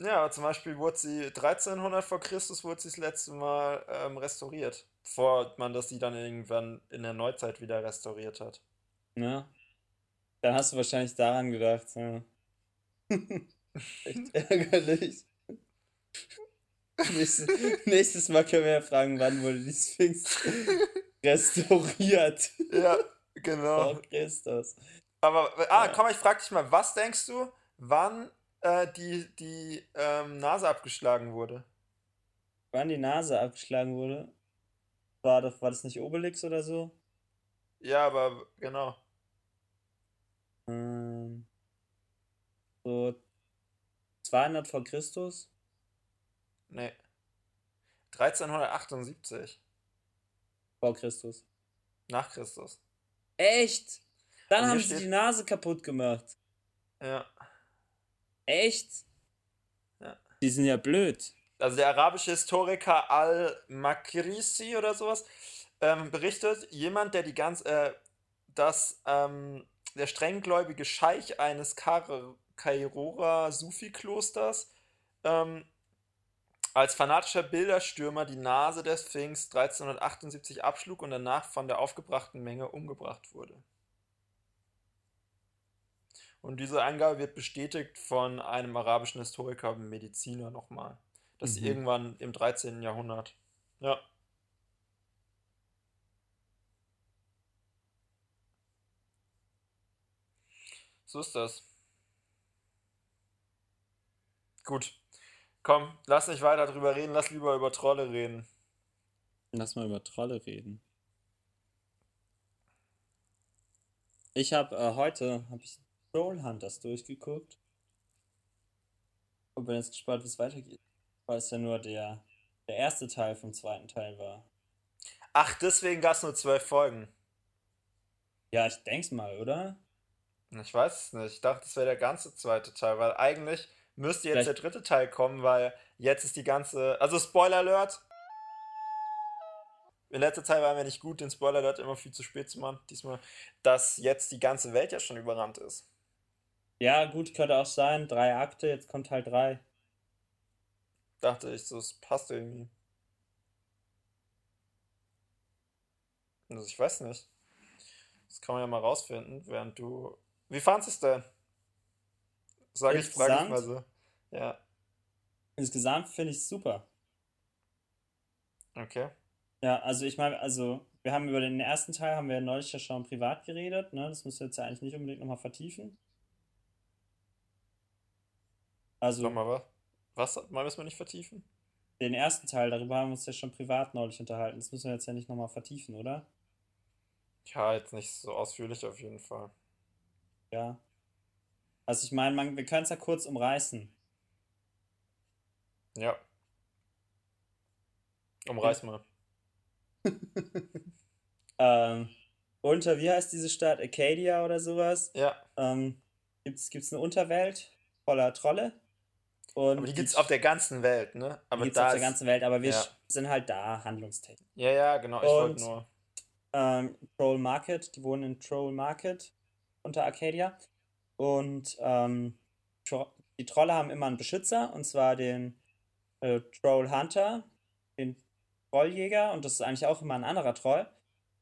Ja, zum Beispiel wurde sie 1300 vor Christus wurde sie das letzte Mal ähm, restauriert. Bevor man das sie dann irgendwann in der Neuzeit wieder restauriert hat. Ne? Dann hast du wahrscheinlich daran gedacht. Ja. Echt ärgerlich. nächstes, nächstes Mal können wir ja fragen, wann wurde die Sphinx restauriert? Ja, genau. Vor Christus. Aber, ah, Ja. komm, ich frag dich mal, was denkst du, wann äh, die, die ähm, Nase abgeschlagen wurde? Wann die Nase abgeschlagen wurde? War das, war das nicht Obelix oder so? Ja, aber genau. Ähm, so 200 vor Christus? Nee. 1378 Vor Christus. nach Christus. Echt? Dann haben sie die Nase kaputt gemacht. Ja. Echt? Ja. Die sind ja blöd. Also der arabische Historiker Al-Makrisi oder sowas ähm, berichtet, jemand, der die ganz, äh, dass ähm, der strenggläubige Scheich eines Kar- Kairora Sufi-Klosters ähm, als fanatischer Bilderstürmer die Nase der Sphinx 1378 abschlug und danach von der aufgebrachten Menge umgebracht wurde. Und diese Angabe wird bestätigt von einem arabischen Historiker und Mediziner nochmal. Das Mhm. irgendwann im 13. Jahrhundert. Ja. So ist das. Gut. Komm, lass nicht weiter drüber reden, lass lieber über Trolle reden. Lass mal über Trolle reden. Ich habe äh, heute hab ich Troll Hunters durchgeguckt. Und bin jetzt gespannt, wie es weitergeht. Weil es ja nur der, der erste Teil vom zweiten Teil war. Ach, deswegen gab es nur zwölf Folgen. Ja, ich denk's mal, oder? Ich weiß es nicht. Ich dachte, das wäre der ganze zweite Teil, weil eigentlich müsste jetzt Vielleicht- der dritte Teil kommen, weil jetzt ist die ganze. Also Spoiler Alert. In letzter Zeit waren wir nicht gut, den Spoiler Alert immer viel zu spät zu machen. Diesmal, dass jetzt die ganze Welt ja schon überrannt ist. Ja, gut, könnte auch sein. Drei Akte, jetzt kommt Teil drei. Dachte ich, so, es passt irgendwie. Also ich weiß nicht. Das kann man ja mal rausfinden, während du. Wie fandest du es denn? Sag ich, frage ich Insgesamt? mal so. Ja, Insgesamt finde ich es super. okay. Ja, also ich meine, also wir haben über den ersten Teil haben wir neulich ja schon privat geredet, ne? Das müssen wir jetzt ja eigentlich nicht unbedingt nochmal vertiefen. Also Nochmal was? Was? Mal müssen wir nicht vertiefen? den ersten Teil, darüber haben wir uns ja schon privat neulich unterhalten. Das müssen wir jetzt ja nicht nochmal vertiefen, oder? Ja, jetzt nicht so ausführlich auf jeden Fall. Ja. Also ich meine, man, wir können es ja kurz umreißen. Ja. Umreiß mal. Ähm, unter, wie heißt diese Stadt? Acadia oder sowas? Ja, Ähm, gibt's, gibt's eine Unterwelt voller Trolle? Und aber die gibt's auf der ganzen Welt, ne? die Aber gibt's da auf der ganzen Welt, aber wir ja. sind halt da, handlungstechnisch. Ja, ja, genau. Ich wollte nur. ähm, Troll Market, die wohnen in Troll Market unter Arcadia. Und ähm, die Trolle haben immer einen Beschützer, und zwar den äh, Troll Hunter, den Trolljäger, und das ist eigentlich auch immer ein anderer Troll.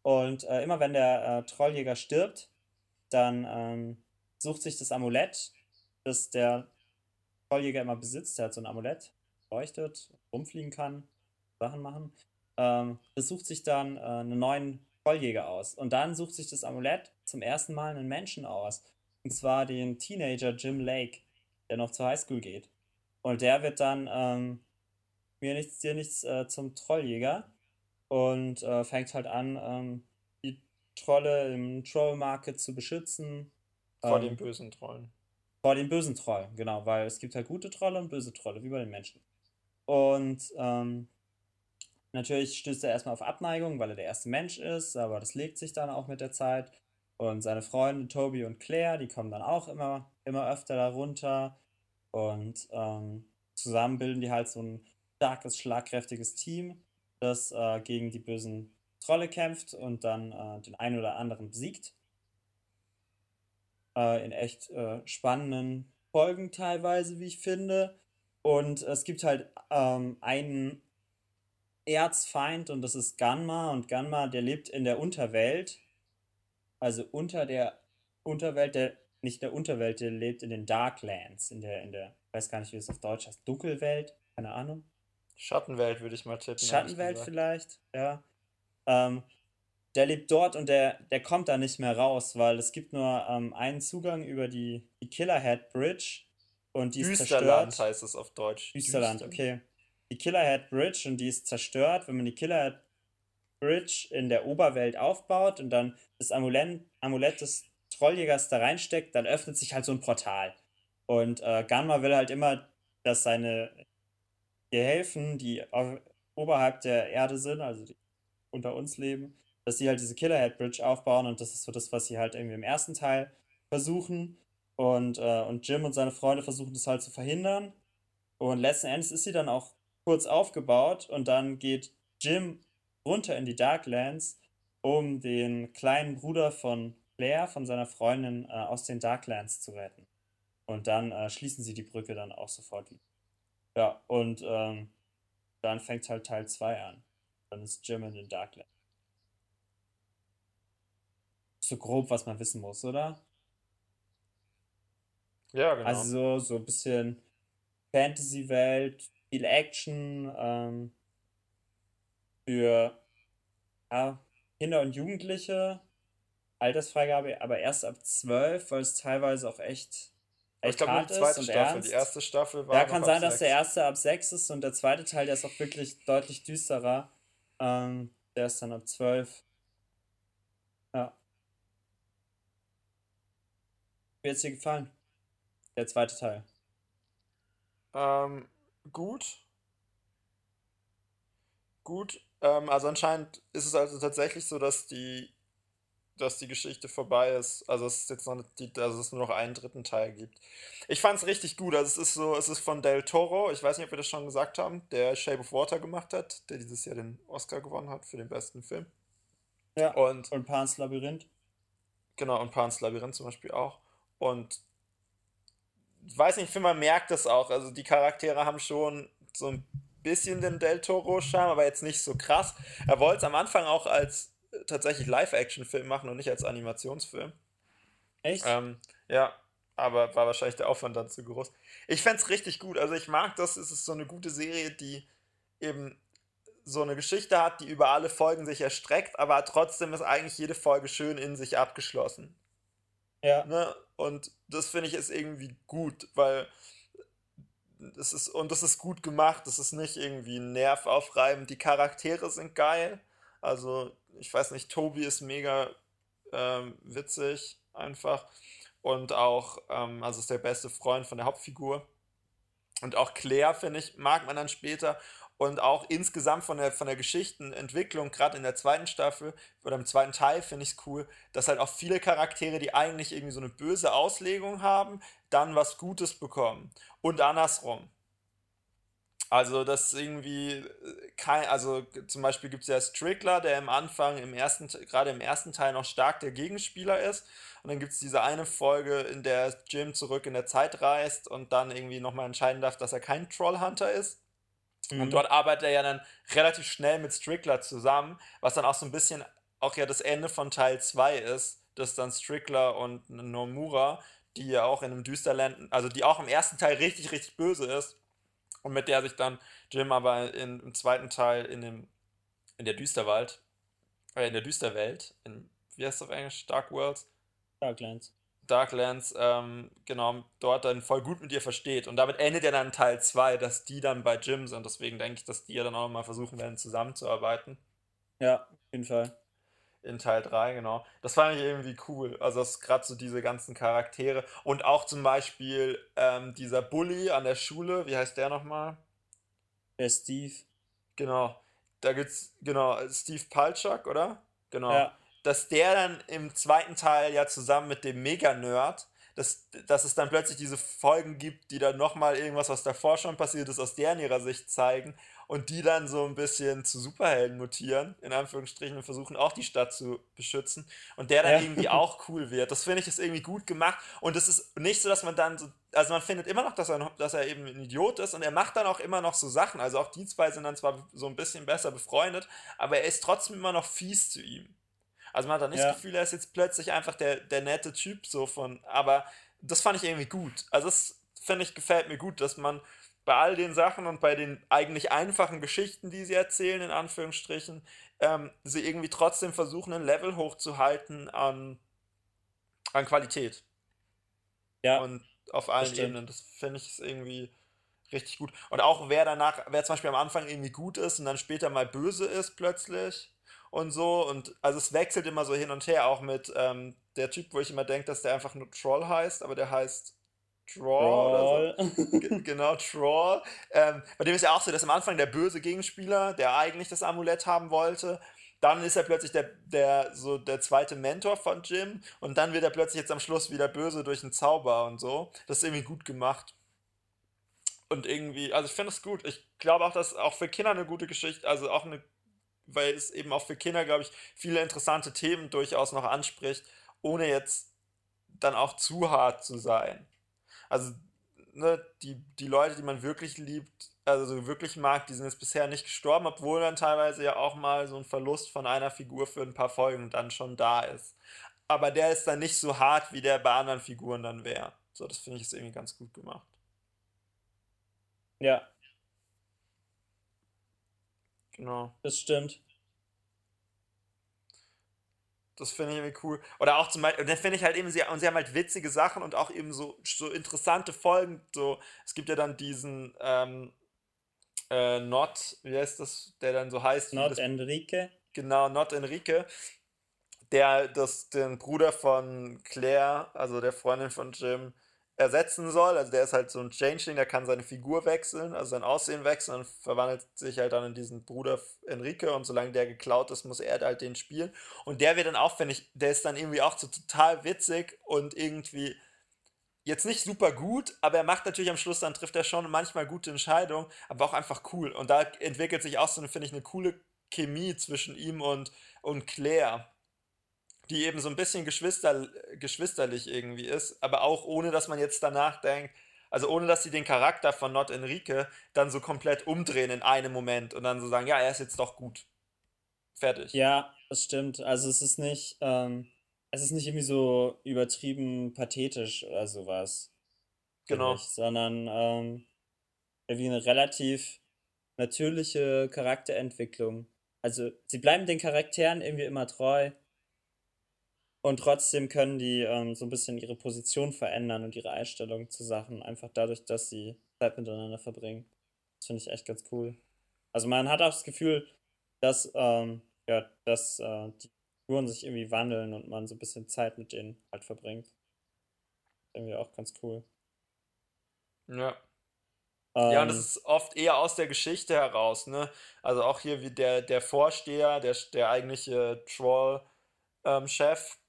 Und äh, immer wenn der äh, Trolljäger stirbt, dann ähm, sucht sich das Amulett, das der Trolljäger immer besitzt. Der hat so ein Amulett, leuchtet, rumfliegen kann, Sachen machen. Ähm, das sucht sich dann äh, einen neuen Trolljäger aus. Und dann sucht sich das Amulett zum ersten Mal einen Menschen aus. Und zwar den Teenager Jim Lake, der noch zur Highschool geht. Und der wird dann ähm, mir nichts, dir nichts äh, zum Trolljäger und äh, fängt halt an, ähm, die Trolle im Troll Market zu beschützen. Vor ähm, den bösen Trollen. vor den bösen Trollen, genau, weil es gibt halt gute Trolle und böse Trolle, wie bei den Menschen. Und ähm, natürlich stößt er erstmal auf Abneigung, weil er der erste Mensch ist, aber das legt sich dann auch mit der Zeit. Und seine Freunde Toby und Claire, die kommen dann auch immer, immer öfter darunter. Und ähm, zusammen bilden die halt so ein starkes, schlagkräftiges Team, das äh, gegen die bösen Trolle kämpft und dann äh, den einen oder anderen besiegt. Äh, in echt äh, spannenden Folgen teilweise, wie ich finde. Und es gibt halt ähm, einen Erzfeind und das ist Ganma. Und Ganma, der lebt in der Unterwelt. Also unter der Unterwelt, der nicht der Unterwelt, der lebt in den Darklands, in der, in der, ich weiß gar nicht, wie es auf Deutsch heißt, Dunkelwelt, keine Ahnung. Schattenwelt würde ich mal tippen. Schattenwelt vielleicht, ja. Ähm, der lebt dort und der, der kommt da nicht mehr raus, weil es gibt nur ähm, einen Zugang über die, die Killerhead Bridge und die ist Düsterland zerstört. heißt es auf Deutsch. Düsterland, Düster. okay. Die Killerhead Bridge und die ist zerstört. Wenn man die Killerhead Bridge in der Oberwelt aufbaut und dann das Amulett, Amulett des Trolljägers da reinsteckt, dann öffnet sich halt so ein Portal. Und äh, Ganma will halt immer, dass seine Gehilfen, die oberhalb der Erde sind, also die unter uns leben, dass sie halt diese Killerhead Bridge aufbauen und das ist so das, was sie halt irgendwie im ersten Teil versuchen. Und, äh, und Jim und seine Freunde versuchen das halt zu verhindern. Und letzten Endes ist sie dann auch kurz aufgebaut und dann geht Jim runter in die Darklands, um den kleinen Bruder von Claire, von seiner Freundin, äh, aus den Darklands zu retten. Und dann äh, schließen sie die Brücke dann auch sofort wieder. Ja, und ähm, dann fängt halt Teil 2 an. Dann ist Jim in den Darklands. So grob, was man wissen muss, oder? Ja, genau. Also so, so ein bisschen Fantasy-Welt, viel Action, ähm, für ja, Kinder und Jugendliche, Altersfreigabe, aber erst ab 12, weil es teilweise auch echt, echt ich glaub, hart ist und Staffel. ernst. Die erste Staffel war Ja, kann sein, dass der erste ab 6 ist und der zweite Teil, der ist auch wirklich deutlich düsterer. Ähm, der ist dann ab 12. Ja. Wie hat es dir gefallen? Der zweite Teil. Ähm, gut. Gut. Ähm, also anscheinend ist es also tatsächlich so, dass die, dass die Geschichte vorbei ist. Also es ist jetzt noch die, also es nur noch einen dritten Teil gibt. Ich fand es richtig gut. Also es ist so, es ist von Del Toro. Ich weiß nicht, ob wir das schon gesagt haben, der Shape of Water gemacht hat, der dieses Jahr den Oscar gewonnen hat für den besten Film. Ja. Und, und Pan's Labyrinth. Genau, und Pan's Labyrinth zum Beispiel auch. Und ich weiß nicht, ich finde, man merkt das auch. Also die Charaktere haben schon so ein bisschen den Del Toro-Charme, aber jetzt nicht so krass. Er wollte es am Anfang auch als äh, tatsächlich Live-Action-Film machen und nicht als Animationsfilm. Echt? Ähm, ja, aber war wahrscheinlich der Aufwand dann zu groß. Ich fände es richtig gut. Also ich mag das. Es ist so eine gute Serie, die eben so eine Geschichte hat, die über alle Folgen sich erstreckt, aber trotzdem ist eigentlich jede Folge schön in sich abgeschlossen. Ja. Ne? Und das finde ich ist irgendwie gut, weil das ist, und das ist gut gemacht, das ist nicht irgendwie nervaufreibend. Die Charaktere sind geil. Also, ich weiß nicht, Tobi ist mega ähm, witzig, einfach. Und auch, ähm, also ist der beste Freund von der Hauptfigur. Und auch Claire, finde ich, mag man dann später. Und auch insgesamt von der, von der Geschichtenentwicklung, gerade in der zweiten Staffel oder im zweiten Teil, finde ich es cool, dass halt auch viele Charaktere, die eigentlich irgendwie so eine böse Auslegung haben, dann was Gutes bekommen. Und andersrum. Also, das irgendwie äh, kein, also zum Beispiel gibt es ja Strickler, der im Anfang, im ersten, gerade im ersten Teil noch stark der Gegenspieler ist. Und dann gibt es diese eine Folge, in der Jim zurück in der Zeit reist und dann irgendwie nochmal entscheiden darf, dass er kein Trollhunter ist. Mhm. Und dort arbeitet er ja dann relativ schnell mit Strickler zusammen, was dann auch so ein bisschen auch ja das Ende von Teil 2 ist, dass dann Strickler und Nomura, die ja auch in einem Düsterland, also die auch im ersten Teil richtig, richtig böse ist, und mit der sich dann Jim aber in, im zweiten Teil in dem in der Düsterwald, äh, in der Düsterwelt, in, wie heißt das auf Englisch? Dark Worlds? Darklands. Darklands, ähm, genau, dort dann voll gut mit ihr versteht. Und damit endet ja dann Teil 2, dass die dann bei Jim sind. Deswegen denke ich, dass die ja dann auch mal versuchen werden, zusammenzuarbeiten. Ja, auf jeden Fall. in Teil 3, genau. Das fand ich irgendwie cool. Also das gerade so diese ganzen Charaktere. Und auch zum Beispiel ähm, dieser Bully an der Schule, wie heißt der nochmal? Der Steve. Genau. Da gibt's, genau, Steve Palchuk, oder? Genau. Ja. Dass der dann im zweiten Teil ja zusammen mit dem Mega-Nerd dass, dass es dann plötzlich diese Folgen gibt, die dann nochmal irgendwas, was davor schon passiert ist, aus deren ihrer Sicht zeigen und die dann so ein bisschen zu Superhelden mutieren, in Anführungsstrichen, und versuchen auch die Stadt zu beschützen und der dann ja. irgendwie auch cool wird. Das finde ich ist irgendwie gut gemacht und es ist nicht so, dass man dann so, also man findet immer noch, dass er, dass er eben ein Idiot ist und er macht dann auch immer noch so Sachen, also auch die zwei sind dann zwar so ein bisschen besser befreundet, aber er ist trotzdem immer noch fies zu ihm. Also man hat dann nicht ja. das Gefühl, er ist jetzt plötzlich einfach der, der nette Typ so von, aber das fand ich irgendwie gut. Also das finde ich gefällt mir gut, dass man bei all den Sachen und bei den eigentlich einfachen Geschichten, die sie erzählen, in Anführungsstrichen, ähm, sie irgendwie trotzdem versuchen, ein Level hochzuhalten an, an Qualität. Ja. Und auf allen Ebenen. Das finde ich irgendwie richtig gut. Und auch wer danach, wer zum Beispiel am Anfang irgendwie gut ist und dann später mal böse ist plötzlich, und so. Und also es wechselt immer so hin und her, auch mit ähm, der Typ, wo ich immer denke, dass der einfach nur Troll heißt, aber der heißt Troll, Troll. So. genau, Troll. Ähm, bei dem ist ja auch so, dass am Anfang der böse Gegenspieler, der eigentlich das Amulett haben wollte, dann ist er plötzlich der, der, so der zweite Mentor von Jim und dann wird er plötzlich jetzt am Schluss wieder böse durch einen Zauber und so. Das ist irgendwie gut gemacht. Und irgendwie, also ich finde es gut. Ich glaube auch, dass auch für Kinder eine gute Geschichte, also auch eine weil es eben auch für Kinder, glaube ich, viele interessante Themen durchaus noch anspricht, ohne jetzt dann auch zu hart zu sein. Also, ne, die, die Leute, die man wirklich liebt, also wirklich mag, die sind jetzt bisher nicht gestorben, obwohl dann teilweise ja auch mal so ein Verlust von einer Figur für ein paar Folgen dann schon da ist. Aber der ist dann nicht so hart, wie der bei anderen Figuren dann wäre. So, das finde ich ist irgendwie ganz gut gemacht. Ja, Genau. Das stimmt. Das finde ich irgendwie cool. Oder auch zum Beispiel, und dann finde ich halt eben, sie, und sie haben halt witzige Sachen und auch eben so, so interessante Folgen. So, es gibt ja dann diesen ähm, äh, Not, wie heißt das, der dann so heißt? Not das, Enrique. Genau, Not Enrique. Der das den Bruder von Claire, also der Freundin von Jim, ersetzen soll. Also der ist halt so ein Changeling, der kann seine Figur wechseln, also sein Aussehen wechseln und verwandelt sich halt dann in diesen Bruder Enrique und solange der geklaut ist, muss er halt den spielen. Und der wird dann auch, wenn ich, der ist dann irgendwie auch so total witzig und irgendwie jetzt nicht super gut, aber er macht natürlich am Schluss, dann trifft er schon manchmal gute Entscheidungen, aber auch einfach cool. Und da entwickelt sich auch so, finde ich, eine coole Chemie zwischen ihm und, und Claire die eben so ein bisschen geschwister, geschwisterlich irgendwie ist, aber auch ohne, dass man jetzt danach denkt, also ohne, dass sie den Charakter von Not Enrique dann so komplett umdrehen in einem Moment und dann so sagen, ja, er ist jetzt doch gut. Fertig. Ja, das stimmt. Also es ist nicht, ähm, es ist nicht irgendwie so übertrieben pathetisch oder sowas. Genau. Ich, sondern ähm, irgendwie eine relativ natürliche Charakterentwicklung. Also sie bleiben den Charakteren irgendwie immer treu und trotzdem können die ähm, so ein bisschen ihre Position verändern und ihre Einstellung zu Sachen, einfach dadurch, dass sie Zeit miteinander verbringen. Das finde ich echt ganz cool. Also man hat auch das Gefühl, dass, ähm, ja, dass äh, die Figuren sich irgendwie wandeln und man so ein bisschen Zeit mit denen halt verbringt. Irgendwie auch ganz cool. Ja. Ähm, ja, und das ist oft eher aus der Geschichte heraus, ne? Also auch hier wie der, der Vorsteher, der, der eigentliche Troll-Chef, ähm,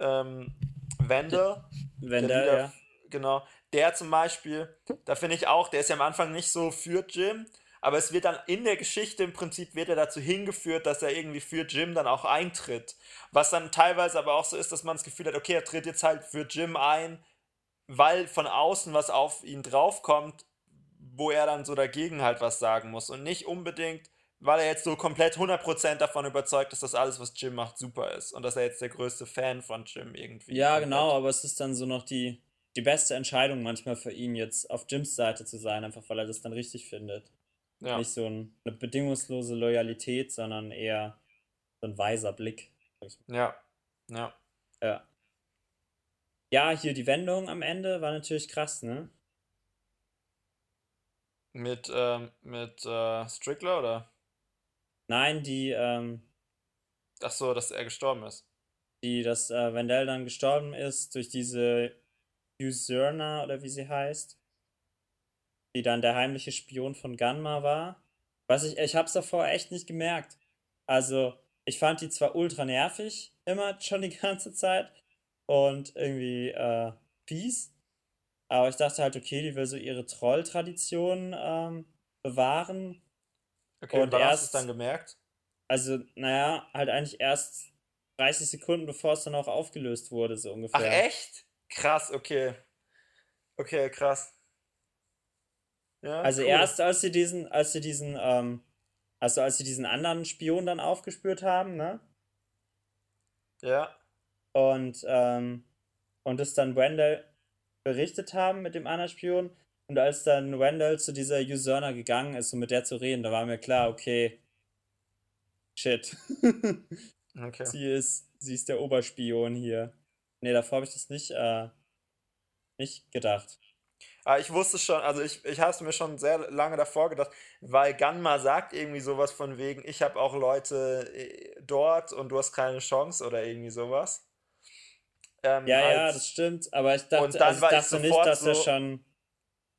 ähm, Wender. Wender, ja. Genau. Der zum Beispiel, da finde ich auch, der ist ja am Anfang nicht so für Jim, aber es wird dann in der Geschichte im Prinzip wird er dazu hingeführt, dass er irgendwie für Jim dann auch eintritt. Was dann teilweise aber auch so ist, dass man das Gefühl hat, okay, er tritt jetzt halt für Jim ein, weil von außen was auf ihn draufkommt, wo er dann so dagegen halt was sagen muss und nicht unbedingt weil er jetzt so komplett 100% davon überzeugt ist, dass alles, was Jim macht, super ist und dass er jetzt der größte Fan von Jim irgendwie Ja, genau, aber es ist dann so noch die, die beste Entscheidung manchmal für ihn, jetzt auf Jims Seite zu sein, einfach weil er das dann richtig findet. Ja. Nicht so ein, eine bedingungslose Loyalität, sondern eher so ein weiser Blick. Ja, ja. Ja. Ja, hier die Wendung am Ende war natürlich krass, ne? Mit, ähm, mit äh, Strickler oder? Nein, die, ähm, Ach so, dass er gestorben ist. Die, dass äh, Wendell dann gestorben ist durch diese Usurna oder wie sie heißt. Die dann der heimliche Spion von Gunma war. Was ich, ich hab's davor echt nicht gemerkt. Also, ich fand die zwar ultra nervig, immer schon die ganze Zeit. Und irgendwie äh, fies. Aber ich dachte halt, okay, die will so ihre Troll-Tradition ähm, bewahren. Okay, und wann erst, hast du es dann gemerkt? Also, naja, halt eigentlich erst 30 Sekunden, bevor es dann auch aufgelöst wurde, so ungefähr. Ach, echt? Krass, okay. Okay, krass. Ja, also cool. erst als sie diesen, als sie diesen, ähm, also als sie diesen anderen Spion dann aufgespürt haben, ne? Ja. Und, ähm, und es dann Wendell berichtet haben mit dem anderen Spion. Und als dann Wendell zu dieser Usurner gegangen ist, um mit der zu reden, da war mir klar, okay, shit. okay. Sie ist, sie ist der Oberspion hier. Nee, davor habe ich das nicht, äh, nicht gedacht. Aber ah, ich wusste schon, also ich, ich habe es mir schon sehr lange davor gedacht, weil Ganma sagt irgendwie sowas von wegen, ich habe auch Leute äh, dort und du hast keine Chance oder irgendwie sowas. Ähm, ja, als, ja, das stimmt, aber ich dachte, und dann also ich dachte nicht, dass so, er schon.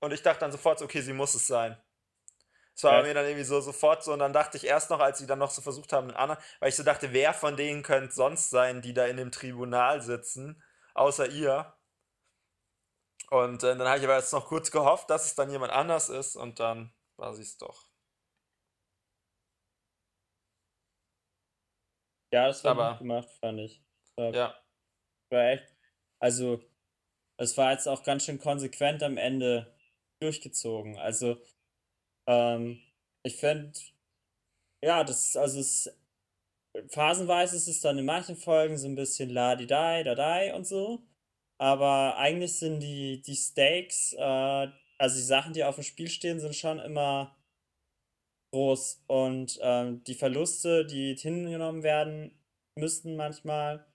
Und ich dachte dann sofort, okay, sie muss es sein. Das war ja. mir dann irgendwie so sofort so, und dann dachte ich erst noch, als sie dann noch so versucht haben, anderen, weil ich so dachte, wer von denen könnte sonst sein, die da in dem Tribunal sitzen, außer ihr. Und äh, dann habe ich aber jetzt noch kurz gehofft, dass es dann jemand anders ist, und dann war sie es doch. Ja, das war aber, gut gemacht, fand ich. Ja war echt, also es war jetzt auch ganz schön konsequent am Ende durchgezogen. Also ähm, ich finde, ja, das also es phasenweise ist es dann in manchen Folgen so ein bisschen la di dai da dai und so, aber eigentlich sind die die Stakes, äh, also die Sachen, die auf dem Spiel stehen, sind schon immer groß und ähm, die Verluste, die hingenommen werden müssten manchmal,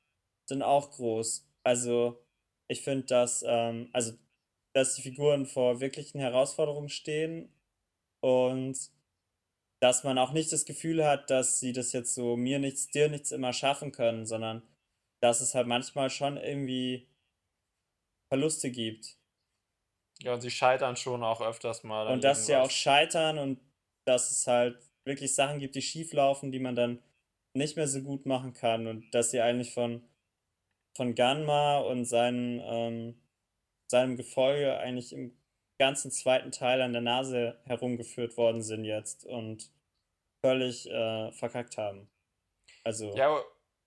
sind auch groß. Also ich finde, dass, ähm, also, dass die Figuren vor wirklichen Herausforderungen stehen und dass man auch nicht das Gefühl hat, dass sie das jetzt so mir nichts, dir nichts immer schaffen können, sondern dass es halt manchmal schon irgendwie Verluste gibt. Ja, und sie scheitern schon auch öfters mal. Und dass sie auch scheitern und dass es halt wirklich Sachen gibt, die schief laufen, die man dann nicht mehr so gut machen kann und dass sie eigentlich von von Ganma und seinen, ähm, seinem Gefolge eigentlich im ganzen zweiten Teil an der Nase herumgeführt worden sind jetzt und völlig äh, verkackt haben. Also. Ja,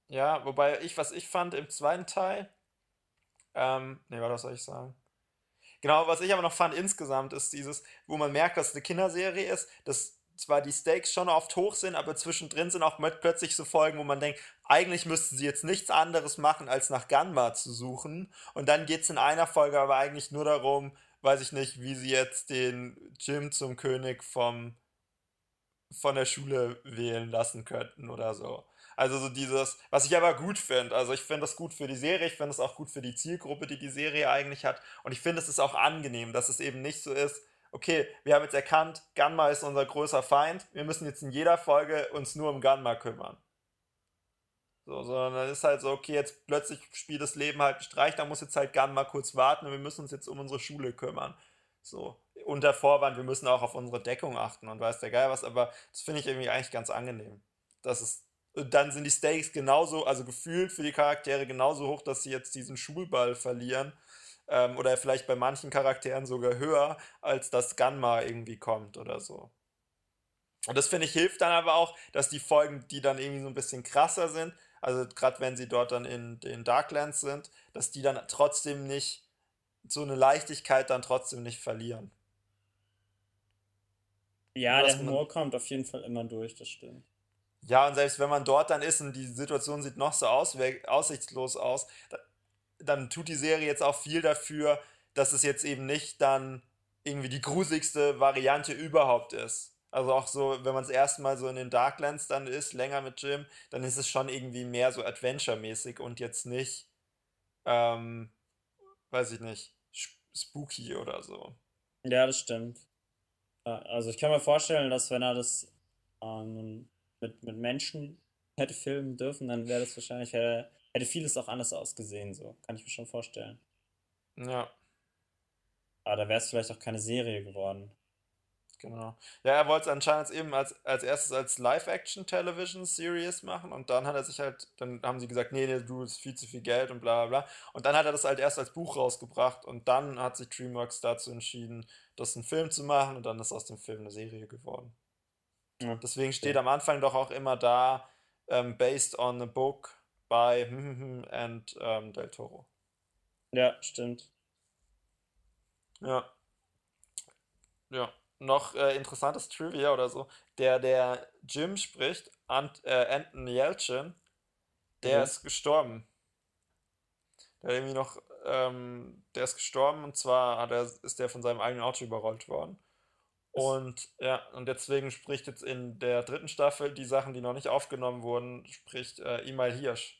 ja, wobei ich, was ich fand im zweiten Teil, ähm, ne, was soll ich sagen? Genau, was ich aber noch fand insgesamt ist dieses, wo man merkt, dass es eine Kinderserie ist, dass zwar die Stakes schon oft hoch sind, aber zwischendrin sind auch plötzlich so Folgen, wo man denkt, eigentlich müssten sie jetzt nichts anderes machen, als nach Ganma zu suchen. Und dann geht es in einer Folge aber eigentlich nur darum, weiß ich nicht, wie sie jetzt den Jim zum König vom, von der Schule wählen lassen könnten oder so. Also so dieses, was ich aber gut finde. Also ich finde das gut für die Serie, ich finde es auch gut für die Zielgruppe, die die Serie eigentlich hat. Und ich finde es ist auch angenehm, dass es eben nicht so ist, okay, wir haben jetzt erkannt, Ganma ist unser größer Feind, wir müssen jetzt in jeder Folge uns nur um Ganma kümmern. So, sondern dann ist halt so, okay, jetzt plötzlich spielt das Leben halt einen Streich, da muss jetzt halt Ganma kurz warten und wir müssen uns jetzt um unsere Schule kümmern. So, unter Vorwand, wir müssen auch auf unsere Deckung achten und weiß der Geil was, aber das finde ich irgendwie eigentlich ganz angenehm. Das ist, dann sind die Stakes genauso, also gefühlt für die Charaktere genauso hoch, dass sie jetzt diesen Schulball verlieren ähm, oder vielleicht bei manchen Charakteren sogar höher, als das Gunma irgendwie kommt oder so. Und das finde ich hilft dann aber auch, dass die Folgen, die dann irgendwie so ein bisschen krasser sind, also gerade wenn sie dort dann in den Darklands sind, dass die dann trotzdem nicht so eine Leichtigkeit dann trotzdem nicht verlieren. Ja, der Humor kommt auf jeden Fall immer durch, das stimmt. Ja, und selbst wenn man dort dann ist und die Situation sieht noch so aussichtslos aus, dann tut die Serie jetzt auch viel dafür, dass es jetzt eben nicht dann irgendwie die gruseligste Variante überhaupt ist. Also auch so, wenn man das erste Mal so in den Darklands dann ist, länger mit Jim, dann ist es schon irgendwie mehr so Adventure-mäßig und jetzt nicht, ähm, weiß ich nicht, spooky oder so. Ja, das stimmt. Also ich kann mir vorstellen, dass wenn er das ähm, mit, mit Menschen hätte filmen dürfen, dann wäre das wahrscheinlich, hätte, hätte vieles auch anders ausgesehen, so. Kann ich mir schon vorstellen. Ja. Aber da wäre es vielleicht auch keine Serie geworden. Genau. Ja, er wollte es anscheinend eben als, als erstes als Live-Action-Television-Series machen und dann hat er sich halt, dann haben sie gesagt, nee, nee, du, ist viel zu viel Geld und bla bla bla. Und dann hat er das halt erst als Buch rausgebracht und dann hat sich DreamWorks dazu entschieden, das einen Film zu machen und dann ist aus dem Film eine Serie geworden. Ja. Deswegen steht ja. am Anfang doch auch immer da, ähm, based on a book by and ähm, Del Toro. Ja, stimmt. Ja. Ja noch äh, interessantes Trivia oder so. Der, der Jim spricht, Ant, äh, Anton Yelchin, der mhm. ist gestorben. Der irgendwie noch, ähm, der ist gestorben und zwar hat er, ist der von seinem eigenen Auto überrollt worden. Und ja, und deswegen spricht jetzt in der dritten Staffel die Sachen, die noch nicht aufgenommen wurden, spricht äh, Imal Hirsch,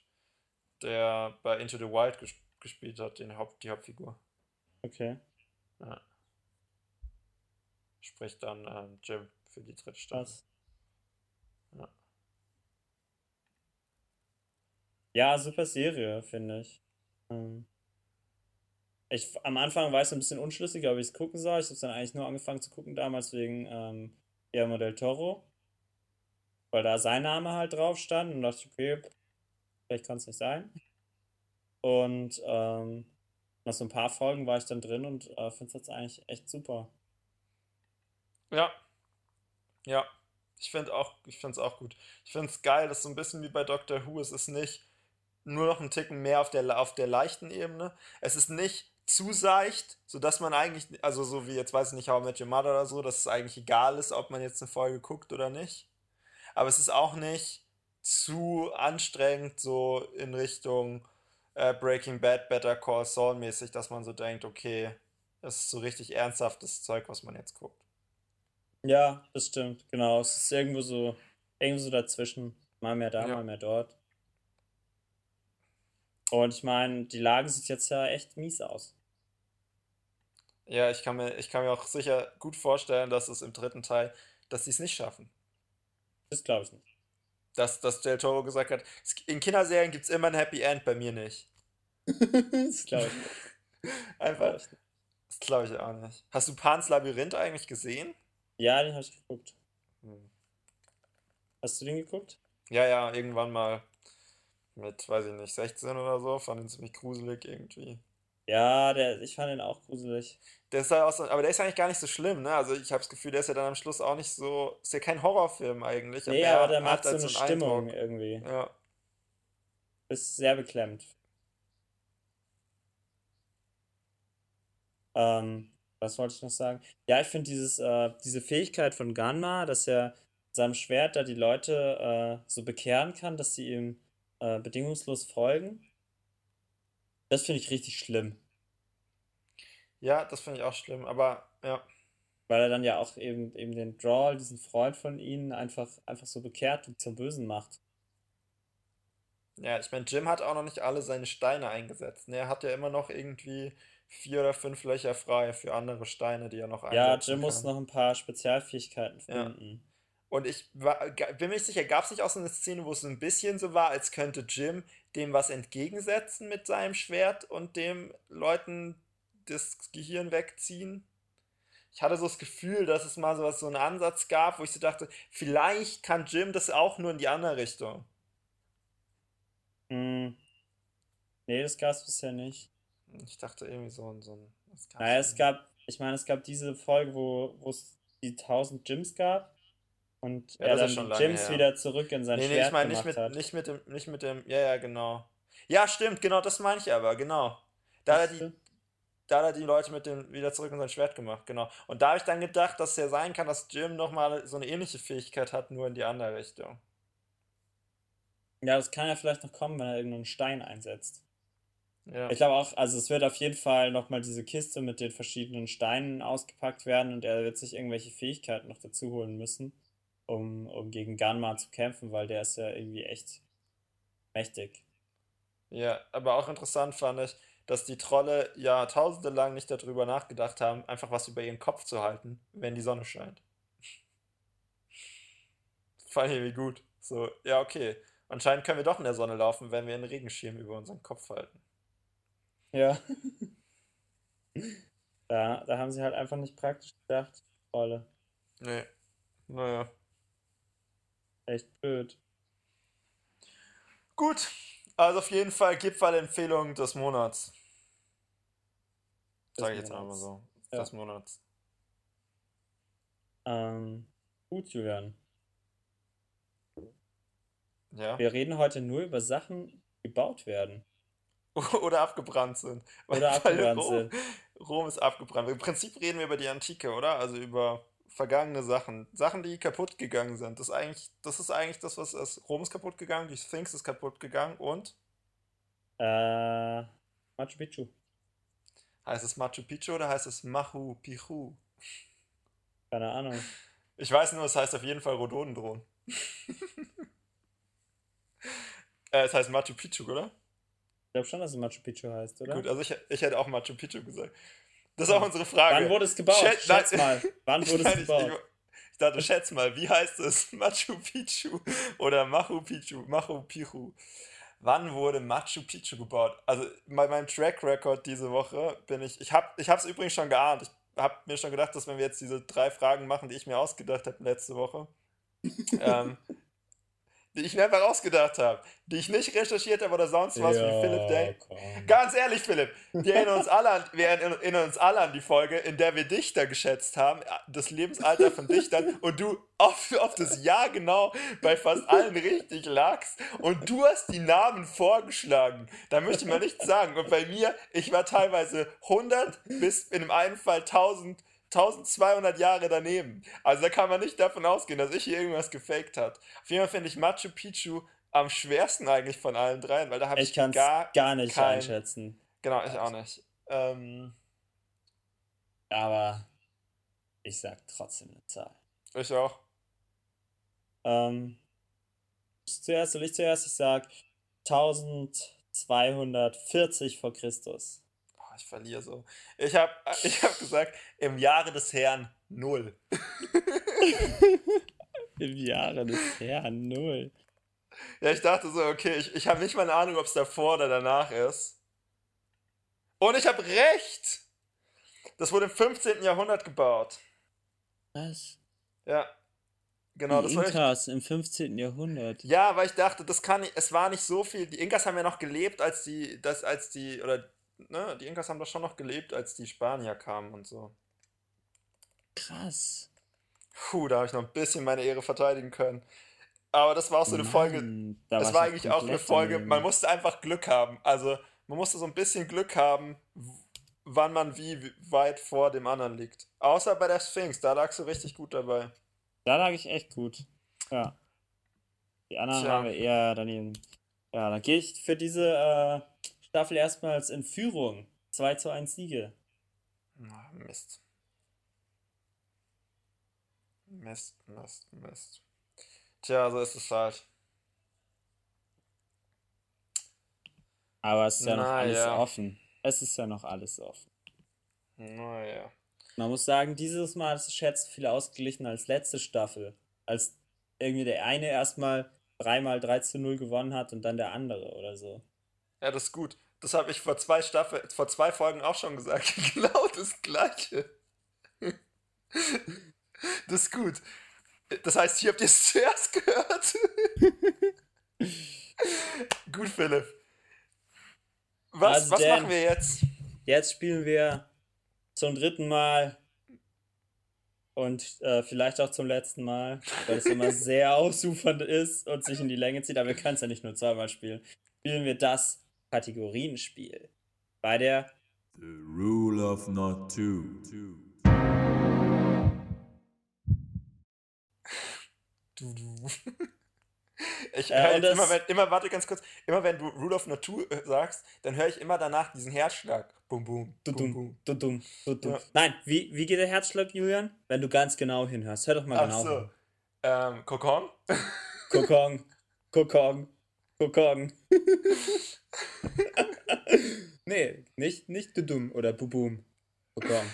der bei Into the Wild gesp gespielt hat, den Haupt, die Hauptfigur. Okay. Ja spricht dann ähm, Jim für die dritte Staffel. Ja. ja, super Serie, finde ich. Ähm ich. Am Anfang war ich so ein bisschen unschlüssig, ob ich es gucken soll. Ich habe es dann eigentlich nur angefangen zu gucken damals wegen ähm, Guillermo del Toro. Weil da sein Name halt drauf stand und dachte ich, okay, vielleicht kann es nicht sein. Und ähm, nach so ein paar Folgen war ich dann drin und äh, finde es jetzt eigentlich echt super. Ja. Ja. Ich finde auch, ich finde es auch gut. Ich finde es geil, dass so ein bisschen wie bei Doctor Who, es ist nicht nur noch ein Ticken mehr auf der, auf der leichten Ebene. Es ist nicht zu seicht, sodass man eigentlich, also so wie jetzt weiß ich nicht, How I Met Your Mother oder so, dass es eigentlich egal ist, ob man jetzt eine Folge guckt oder nicht. Aber es ist auch nicht zu anstrengend, so in Richtung äh, Breaking Bad, Better Call Saul mäßig, dass man so denkt, okay, das ist so richtig ernsthaftes Zeug, was man jetzt guckt. Ja, das stimmt, genau. Es ist irgendwo so, irgendwo so dazwischen. Mal mehr da, ja. mal mehr dort. Und ich meine, die Lage sieht jetzt ja echt mies aus. Ja, ich kann mir, ich kann mir auch sicher gut vorstellen, dass es im dritten Teil, dass sie es nicht schaffen. Das glaube ich nicht. Dass, dass Del Toro gesagt hat, in Kinderserien gibt es immer ein Happy End, bei mir nicht. das glaube ich nicht. Einfach. Das glaube ich auch nicht. Hast du Pans Labyrinth eigentlich gesehen? Ja, den habe ich geguckt. Hm. Hast du den geguckt? Ja, ja, irgendwann mal mit, weiß ich nicht, 16 oder so. Fand ihn ziemlich gruselig irgendwie. Ja, der, ich fand ihn auch gruselig. Der ist halt auch so, aber der ist eigentlich gar nicht so schlimm, ne? Also ich habe das Gefühl, der ist ja dann am Schluss auch nicht so. Ist ja kein Horrorfilm eigentlich. Nee, aber der macht so halt eine so Stimmung Eindruck. irgendwie. Ja. Ist sehr beklemmt. Ähm, was wollte ich noch sagen? Ja, ich finde äh, diese Fähigkeit von Ganma, dass er mit seinem Schwert da die Leute äh, so bekehren kann, dass sie ihm äh, bedingungslos folgen. Das finde ich richtig schlimm. Ja, das finde ich auch schlimm, aber ja. Weil er dann ja auch eben, eben den Drawl, diesen Freund von ihnen, einfach, einfach so bekehrt und zum Bösen macht. Ja, ich meine, Jim hat auch noch nicht alle seine Steine eingesetzt. Ne? Er hat ja immer noch irgendwie vier oder fünf Löcher frei für andere Steine, die er noch einsetzen Ja, Jim kann. muss noch ein paar Spezialfähigkeiten finden. Ja. Und ich war, bin mir sicher, gab es nicht auch so eine Szene, wo es so ein bisschen so war, als könnte Jim dem was entgegensetzen mit seinem Schwert und dem Leuten das Gehirn wegziehen? Ich hatte so das Gefühl, dass es mal so, was, so einen Ansatz gab, wo ich so dachte, vielleicht kann Jim das auch nur in die andere Richtung. Hm. Nee, das gab es bisher nicht. Ich dachte irgendwie so, so ein. Naja, es gab, ich meine, es gab diese Folge, wo es die 1000 Gyms gab und ja, er dann die Gyms her. wieder zurück in sein nee, Schwert nee, ich meine nicht mit, hat. nicht mit dem, nicht mit dem, ja, ja, genau. Ja, stimmt, genau, das meine ich aber, genau. Da hat, er die, da hat er die Leute mit dem wieder zurück in sein Schwert gemacht, genau. Und da habe ich dann gedacht, dass es ja sein kann, dass Jim nochmal so eine ähnliche Fähigkeit hat, nur in die andere Richtung. Ja, das kann ja vielleicht noch kommen, wenn er irgendeinen Stein einsetzt. Ja. Ich glaube auch, also es wird auf jeden Fall nochmal diese Kiste mit den verschiedenen Steinen ausgepackt werden und er wird sich irgendwelche Fähigkeiten noch dazu holen müssen, um, um gegen Ganma zu kämpfen, weil der ist ja irgendwie echt mächtig. Ja, aber auch interessant fand ich, dass die Trolle jahrtausende lang nicht darüber nachgedacht haben, einfach was über ihren Kopf zu halten, wenn die Sonne scheint. fand ich irgendwie gut. So, ja, okay. Anscheinend können wir doch in der Sonne laufen, wenn wir einen Regenschirm über unseren Kopf halten. Ja. da, da haben sie halt einfach nicht praktisch gedacht. Rolle. Nee. Naja. Echt blöd. Gut. Also auf jeden Fall Gipfelempfehlung des Monats. Sag ich jetzt Monats. einmal so. Ja. Des Monats. Ähm, gut, Julian. Ja. Wir reden heute nur über Sachen, die gebaut werden. Oder abgebrannt sind. Oder Weil abgebrannt Rom, sind. Rom ist abgebrannt. Im Prinzip reden wir über die Antike, oder? Also über vergangene Sachen. Sachen, die kaputt gegangen sind. Das ist eigentlich das, ist eigentlich das was ist. Rom ist kaputt gegangen, die Sphinx ist kaputt gegangen und Äh, Machu Picchu. heißt es Machu Picchu oder heißt es Machu Picchu? Keine Ahnung. Ich weiß nur, es heißt auf jeden Fall Rhododendron. äh, es heißt Machu Picchu, oder? Ich glaube schon, dass es Machu Picchu heißt, oder? Gut, also ich, ich hätte auch Machu Picchu gesagt. Das ist auch unsere Frage. Wann wurde es gebaut? Schätz- Schätz mal. Wann wurde es gebaut? ich, ich dachte, schätz mal, wie heißt es? Machu Picchu oder Machu Picchu? Machu Picchu. Wann wurde Machu Picchu gebaut? Also bei meinem Track Record diese Woche bin ich, ich habe ich es übrigens schon geahnt. Ich habe mir schon gedacht, dass wenn wir jetzt diese drei Fragen machen, die ich mir ausgedacht habe letzte Woche, ähm, die ich mir einfach ausgedacht habe, die ich nicht recherchiert habe oder sonst was, wie Philipp Day. komm. Ganz ehrlich, Philipp, wir erinnern uns alle an, wir erinnern uns alle an die Folge, in der wir Dichter geschätzt haben, das Lebensalter von Dichtern, und du auf, auf das Jahr genau bei fast allen richtig lagst und du hast die Namen vorgeschlagen. Da möchte ich mal nichts sagen. Und bei mir, ich war teilweise 100 bis in dem einen Fall 1000 1200 Jahre daneben. Also da kann man nicht davon ausgehen, dass ich hier irgendwas gefaked hat. Auf jeden Fall finde ich Machu Picchu am schwersten eigentlich von allen dreien, weil da habe Ich ich, gar, gar, nicht kein- einschätzen. Genau, ich auch nicht. Ähm, Aber ich sag trotzdem eine Zahl. ich auch. Ähm, zuerst soll ich zuerst, ich sag 1240 vor Christus. Ich verliere so. Ich habe ich hab gesagt, im Jahre des Herrn null. Im Jahre des Herrn null. Ja, ich dachte so, okay, ich, ich habe nicht mal eine Ahnung, ob es davor oder danach ist. Und ich habe recht! Das wurde im 15. Jahrhundert gebaut. Was? Ja. Genau, die das war ich. Inkas im 15. Jahrhundert. Ja, weil ich dachte, das kann nicht, es war nicht so viel. Die Inkas haben ja noch gelebt, als die, das, als die, oder, ne, die Inkas haben doch schon noch gelebt, als die Spanier kamen und so. Krass. Puh, da habe ich noch ein bisschen meine Ehre verteidigen können. Aber das war auch so eine Folge, Mann, da das war eigentlich auch eine Folge, man musste einfach Glück haben. Also, man musste so ein bisschen Glück haben, wann man wie wie weit vor dem anderen liegt. Außer bei der Sphinx, da lagst du richtig gut dabei. Da lag ich echt gut. Ja. Die anderen Tja. haben wir eher daneben. Ja, dann gehe ich für diese äh, Staffel erstmals in Führung. 2 zu 1 Siege. Ah, Mist. Mist, Mist, Mist. Tja, so ist es halt. Aber es ist ja noch Na alles ja. offen. Es ist ja noch alles offen. Naja. Man muss sagen, dieses Mal ist es schätzt viel ausgeglichener als letzte Staffel. Als irgendwie der eine erstmal dreimal 3 zu 0 gewonnen hat und dann der andere oder so. Ja, das ist gut. Das habe ich vor zwei Staffel, vor zwei Folgen auch schon gesagt. genau das gleiche. das ist gut. Das heißt, hier habt ihr es zuerst gehört. gut, Philipp. Was, Also, was machen wir jetzt? Jetzt spielen wir zum dritten Mal und äh, vielleicht auch zum letzten Mal, weil es immer sehr ausufernd ist und sich in die Länge zieht, aber wir können es ja nicht nur zweimal spielen. Spielen wir das Kategorienspiel. Bei der The rule of not two. Du, du. Ich Äh, höre jetzt immer, das- wenn, immer, warte ganz kurz, immer wenn du Rule of Natur äh, sagst, dann höre ich immer danach diesen Herzschlag. Bum, bum, bum, Dudum, bum. dudum, dudum. Ja. Nein, wie, wie geht der Herzschlag, Julian? Wenn du ganz genau hinhörst. Hör doch mal Ach genau so. hin. Ähm, Kokon? Kokong, Kokong, Kokong. nee, nicht, nicht dudum oder bubum. Kokong.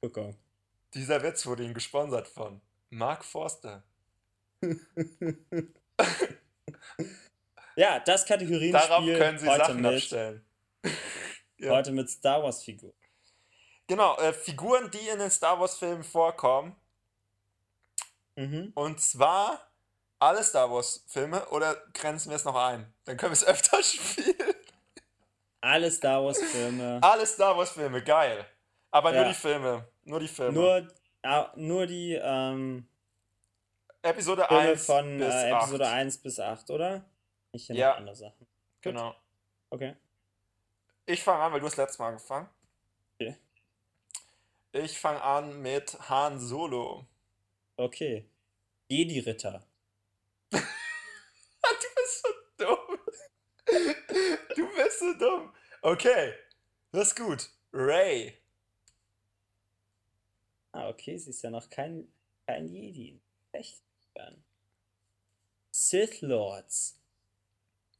Kokong. Dieser Witz wurde Ihnen gesponsert von Mark Forster. Ja, das Kategorienspiel Darauf können Sie heute Sachen mit, abstellen. Ja. heute mit Star Wars Figur. Genau, äh, Figuren, die in den Star Wars-Filmen vorkommen. Mhm. Und zwar alle Star Wars-Filme oder grenzen wir es noch ein? Dann können wir es öfter spielen. Alle Star Wars Filme. Alle Star Wars-Filme, geil. Aber nur Ja. die Filme. Nur die Filme. Nur, ah, nur die ähm, Episode Filme 1 von bis äh, Episode 8. 1 bis 8, oder? Hier Ja. noch andere Sachen. Genau. Okay. Ich fange an, weil du das letzte Mal angefangen. Okay. Ich fange an mit Han Solo. Okay. Jedi-Ritter. Du bist so dumm. Du bist so dumm. Okay. Das ist gut. Ray. Ah, okay, sie ist ja noch kein, kein Jedi. Echt? Dann. Sith Lords.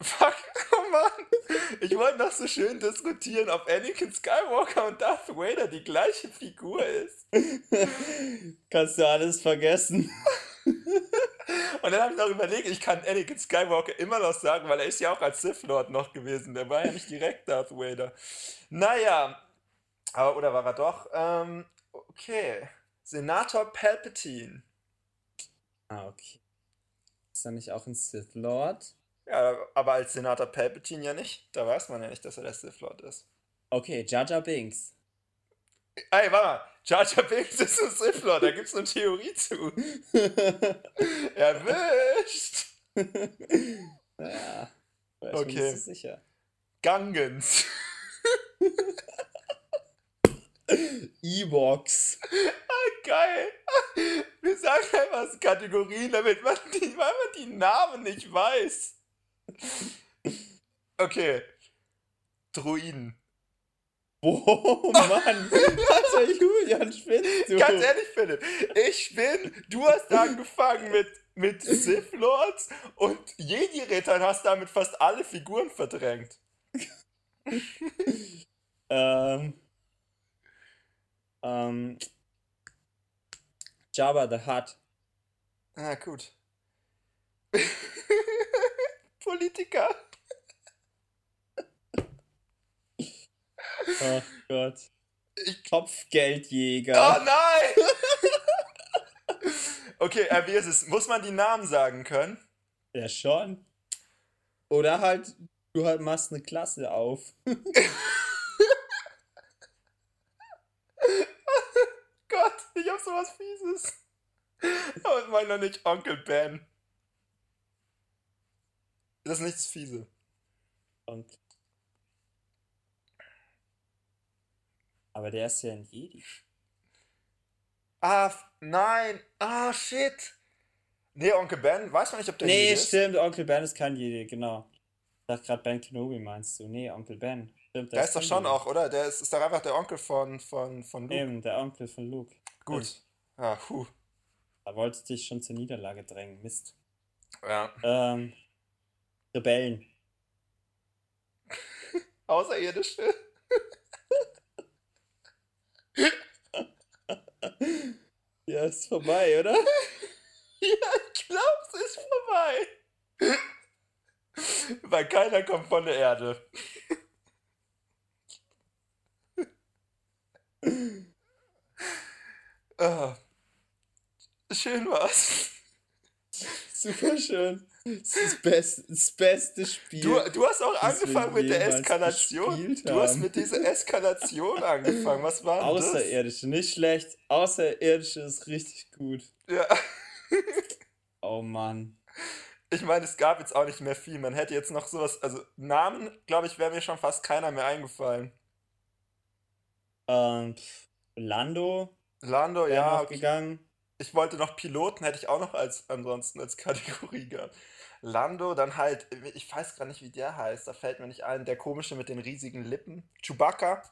Fuck, oh Mann. Ich wollte noch so schön diskutieren, ob Anakin Skywalker und Darth Vader die gleiche Figur ist. Kannst du alles vergessen. Und dann habe ich noch überlegt, ich kann Anakin Skywalker immer noch sagen, weil er ist ja auch als Sith Lord noch gewesen. Der war ja nicht direkt Darth Vader. Naja, aber oder war er doch? Ähm, okay. Senator Palpatine. Ah, okay. Ist er nicht auch ein Sith Lord? Ja, aber als Senator Palpatine ja nicht. Da weiß man ja nicht, dass er der Sith Lord ist. Okay, Jar Binks. Ey, warte mal. Jar Jar Binks ist ein Sith Lord, da gibt's eine Theorie zu. Erwischt! ja. Ich Okay. mir nicht sicher. Gangens. Ewoks. Geil. Wir sagen einfach Kategorien, damit man die, weil man die Namen nicht weiß. Okay. Druiden. Oh Mann, Alter Julian, spinnst du? Ganz ehrlich, Philipp, ich bin, du hast angefangen mit, mit Sith Lords und Jedi-Rittern hast damit fast alle Figuren verdrängt. Ähm, ähm, Jabba the Hutt. Ah, gut. Politiker. Oh Gott. Ich- Kopfgeldjäger. Oh nein! okay, äh, wie ist es? Muss man die Namen sagen können? Ja, schon. Oder halt, du halt machst eine Klasse auf. Gott, ich hab sowas Fieses. Aber ich meine doch nicht Onkel Ben. Das ist nichts Fiese. Und Aber der ist ja ein Jedi. Ah, nein. Ah, shit. Nee, Onkel Ben, weiß man nicht, ob der Nee, Jedi ist. stimmt, Onkel Ben ist kein Jedi, genau. Ich dachte gerade Ben Kenobi meinst du. Nee, Onkel Ben. Stimmt, Der ist doch schon Jedi. auch, oder? Der ist, ist doch einfach der Onkel von, von, von Luke. Eben, der Onkel von Luke. Gut. Ja, puh. Da wollte ich dich schon zur Niederlage drängen. Mist. Ja. Ähm, Rebellen. Außerirdische. Ja, ist vorbei, oder? Ja, ich glaub, es ist vorbei. Weil keiner kommt von der Erde. Ah. Schön war's. Super schön. Das ist das beste, das beste Spiel. Du, du hast auch angefangen mit der Eskalation. Du hast mit dieser Eskalation angefangen. Was war das? Außerirdische, nicht schlecht. Außerirdische ist richtig gut. Ja. Oh Mann. Ich meine, es gab jetzt auch nicht mehr viel. Man hätte jetzt noch sowas. Also, Namen, glaube ich, wäre mir schon fast keiner mehr eingefallen. Ähm, Lando Lando, ja. Okay. gegangen. Ich wollte noch Piloten, hätte ich auch noch als ansonsten als Kategorie gehabt. Lando, dann halt, ich weiß gar nicht, wie der heißt, da fällt mir nicht ein, der komische mit den riesigen Lippen. Chewbacca.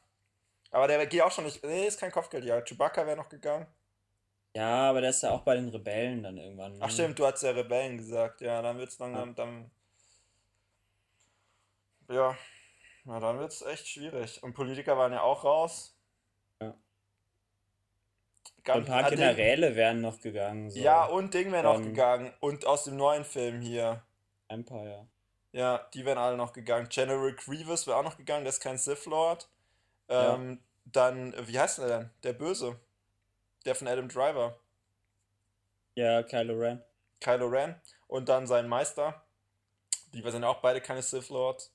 Aber der geht auch schon nicht. Nee, ist kein Kopfgeldjäger. Chewbacca wäre noch gegangen. Ja, aber der ist ja auch bei den Rebellen dann irgendwann. ne? Ach stimmt, du hast ja Rebellen gesagt. Ja, dann wird's dann, Ja. dann, dann ja, na dann wird's echt schwierig. Und Politiker waren ja auch raus. Ja. Ein paar ah, Ding- Generäle wären noch gegangen. So. Ja, und Ding wäre noch gegangen. Und aus dem neuen Film hier. Empire. Ja, die wären alle noch gegangen. General Grievous wäre auch noch gegangen, der ist kein Sith Lord. Ähm, Dann, äh, wie heißt der denn? Der Böse. Der von Adam Driver. Ja, Kylo Ren. Kylo Ren. Und dann sein Meister. Die sind auch beide keine Sith Lords.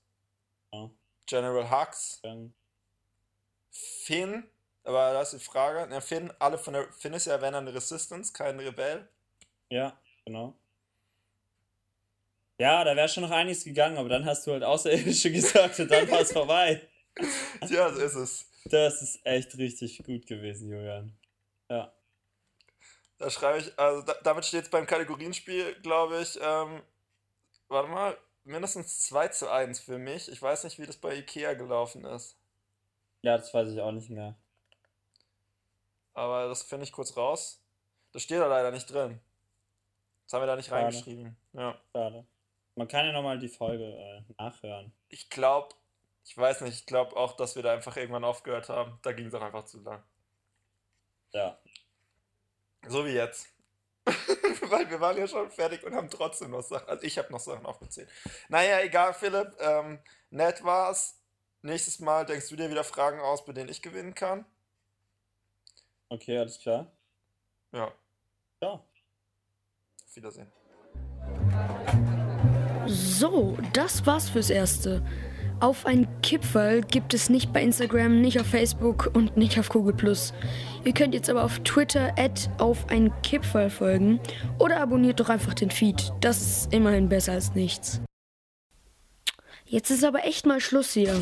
Ja. General Hux. Dann, Finn. Aber da ist die Frage. Ja, Finn, alle von der. Finn ist ja, wenn dann Resistance, kein Rebell. ja, genau. Ja, da wäre schon noch einiges gegangen, aber dann hast du halt Außerirdische gesagt und dann war es vorbei. Ja, so ist es. Das ist echt richtig gut gewesen, Julian. Ja. Da schreibe ich, also da, damit steht es beim Kategorienspiel, glaube ich, ähm, warte mal, mindestens 2 zu 1 für mich. Ich weiß nicht, wie das bei Ikea gelaufen ist. Ja, das weiß ich auch nicht mehr. Aber das finde ich kurz raus. Das steht da leider nicht drin. Das haben wir da nicht Schade. reingeschrieben. Ja. Schade. Man kann ja nochmal die Folge äh, nachhören. Ich glaube, ich weiß nicht, ich glaube auch, dass wir da einfach irgendwann aufgehört haben. Da ging es auch einfach zu lang. Ja. So wie jetzt. Weil wir waren ja schon fertig und haben trotzdem noch Sachen. Also ich habe noch Sachen aufgezählt. Naja, egal, Philipp. Ähm, nett war's. Nächstes Mal denkst du dir wieder Fragen aus, bei denen ich gewinnen kann. Okay, alles klar. Ja, Ja. auf Wiedersehen. So, das war's fürs Erste. Auf ein Kipferl gibt es nicht bei Instagram, nicht auf Facebook und nicht auf Google+. Ihr könnt jetzt aber auf Twitter at auf ein Kipferl folgen oder abonniert doch einfach den Feed. Das ist immerhin besser als nichts. Jetzt ist aber echt mal Schluss hier.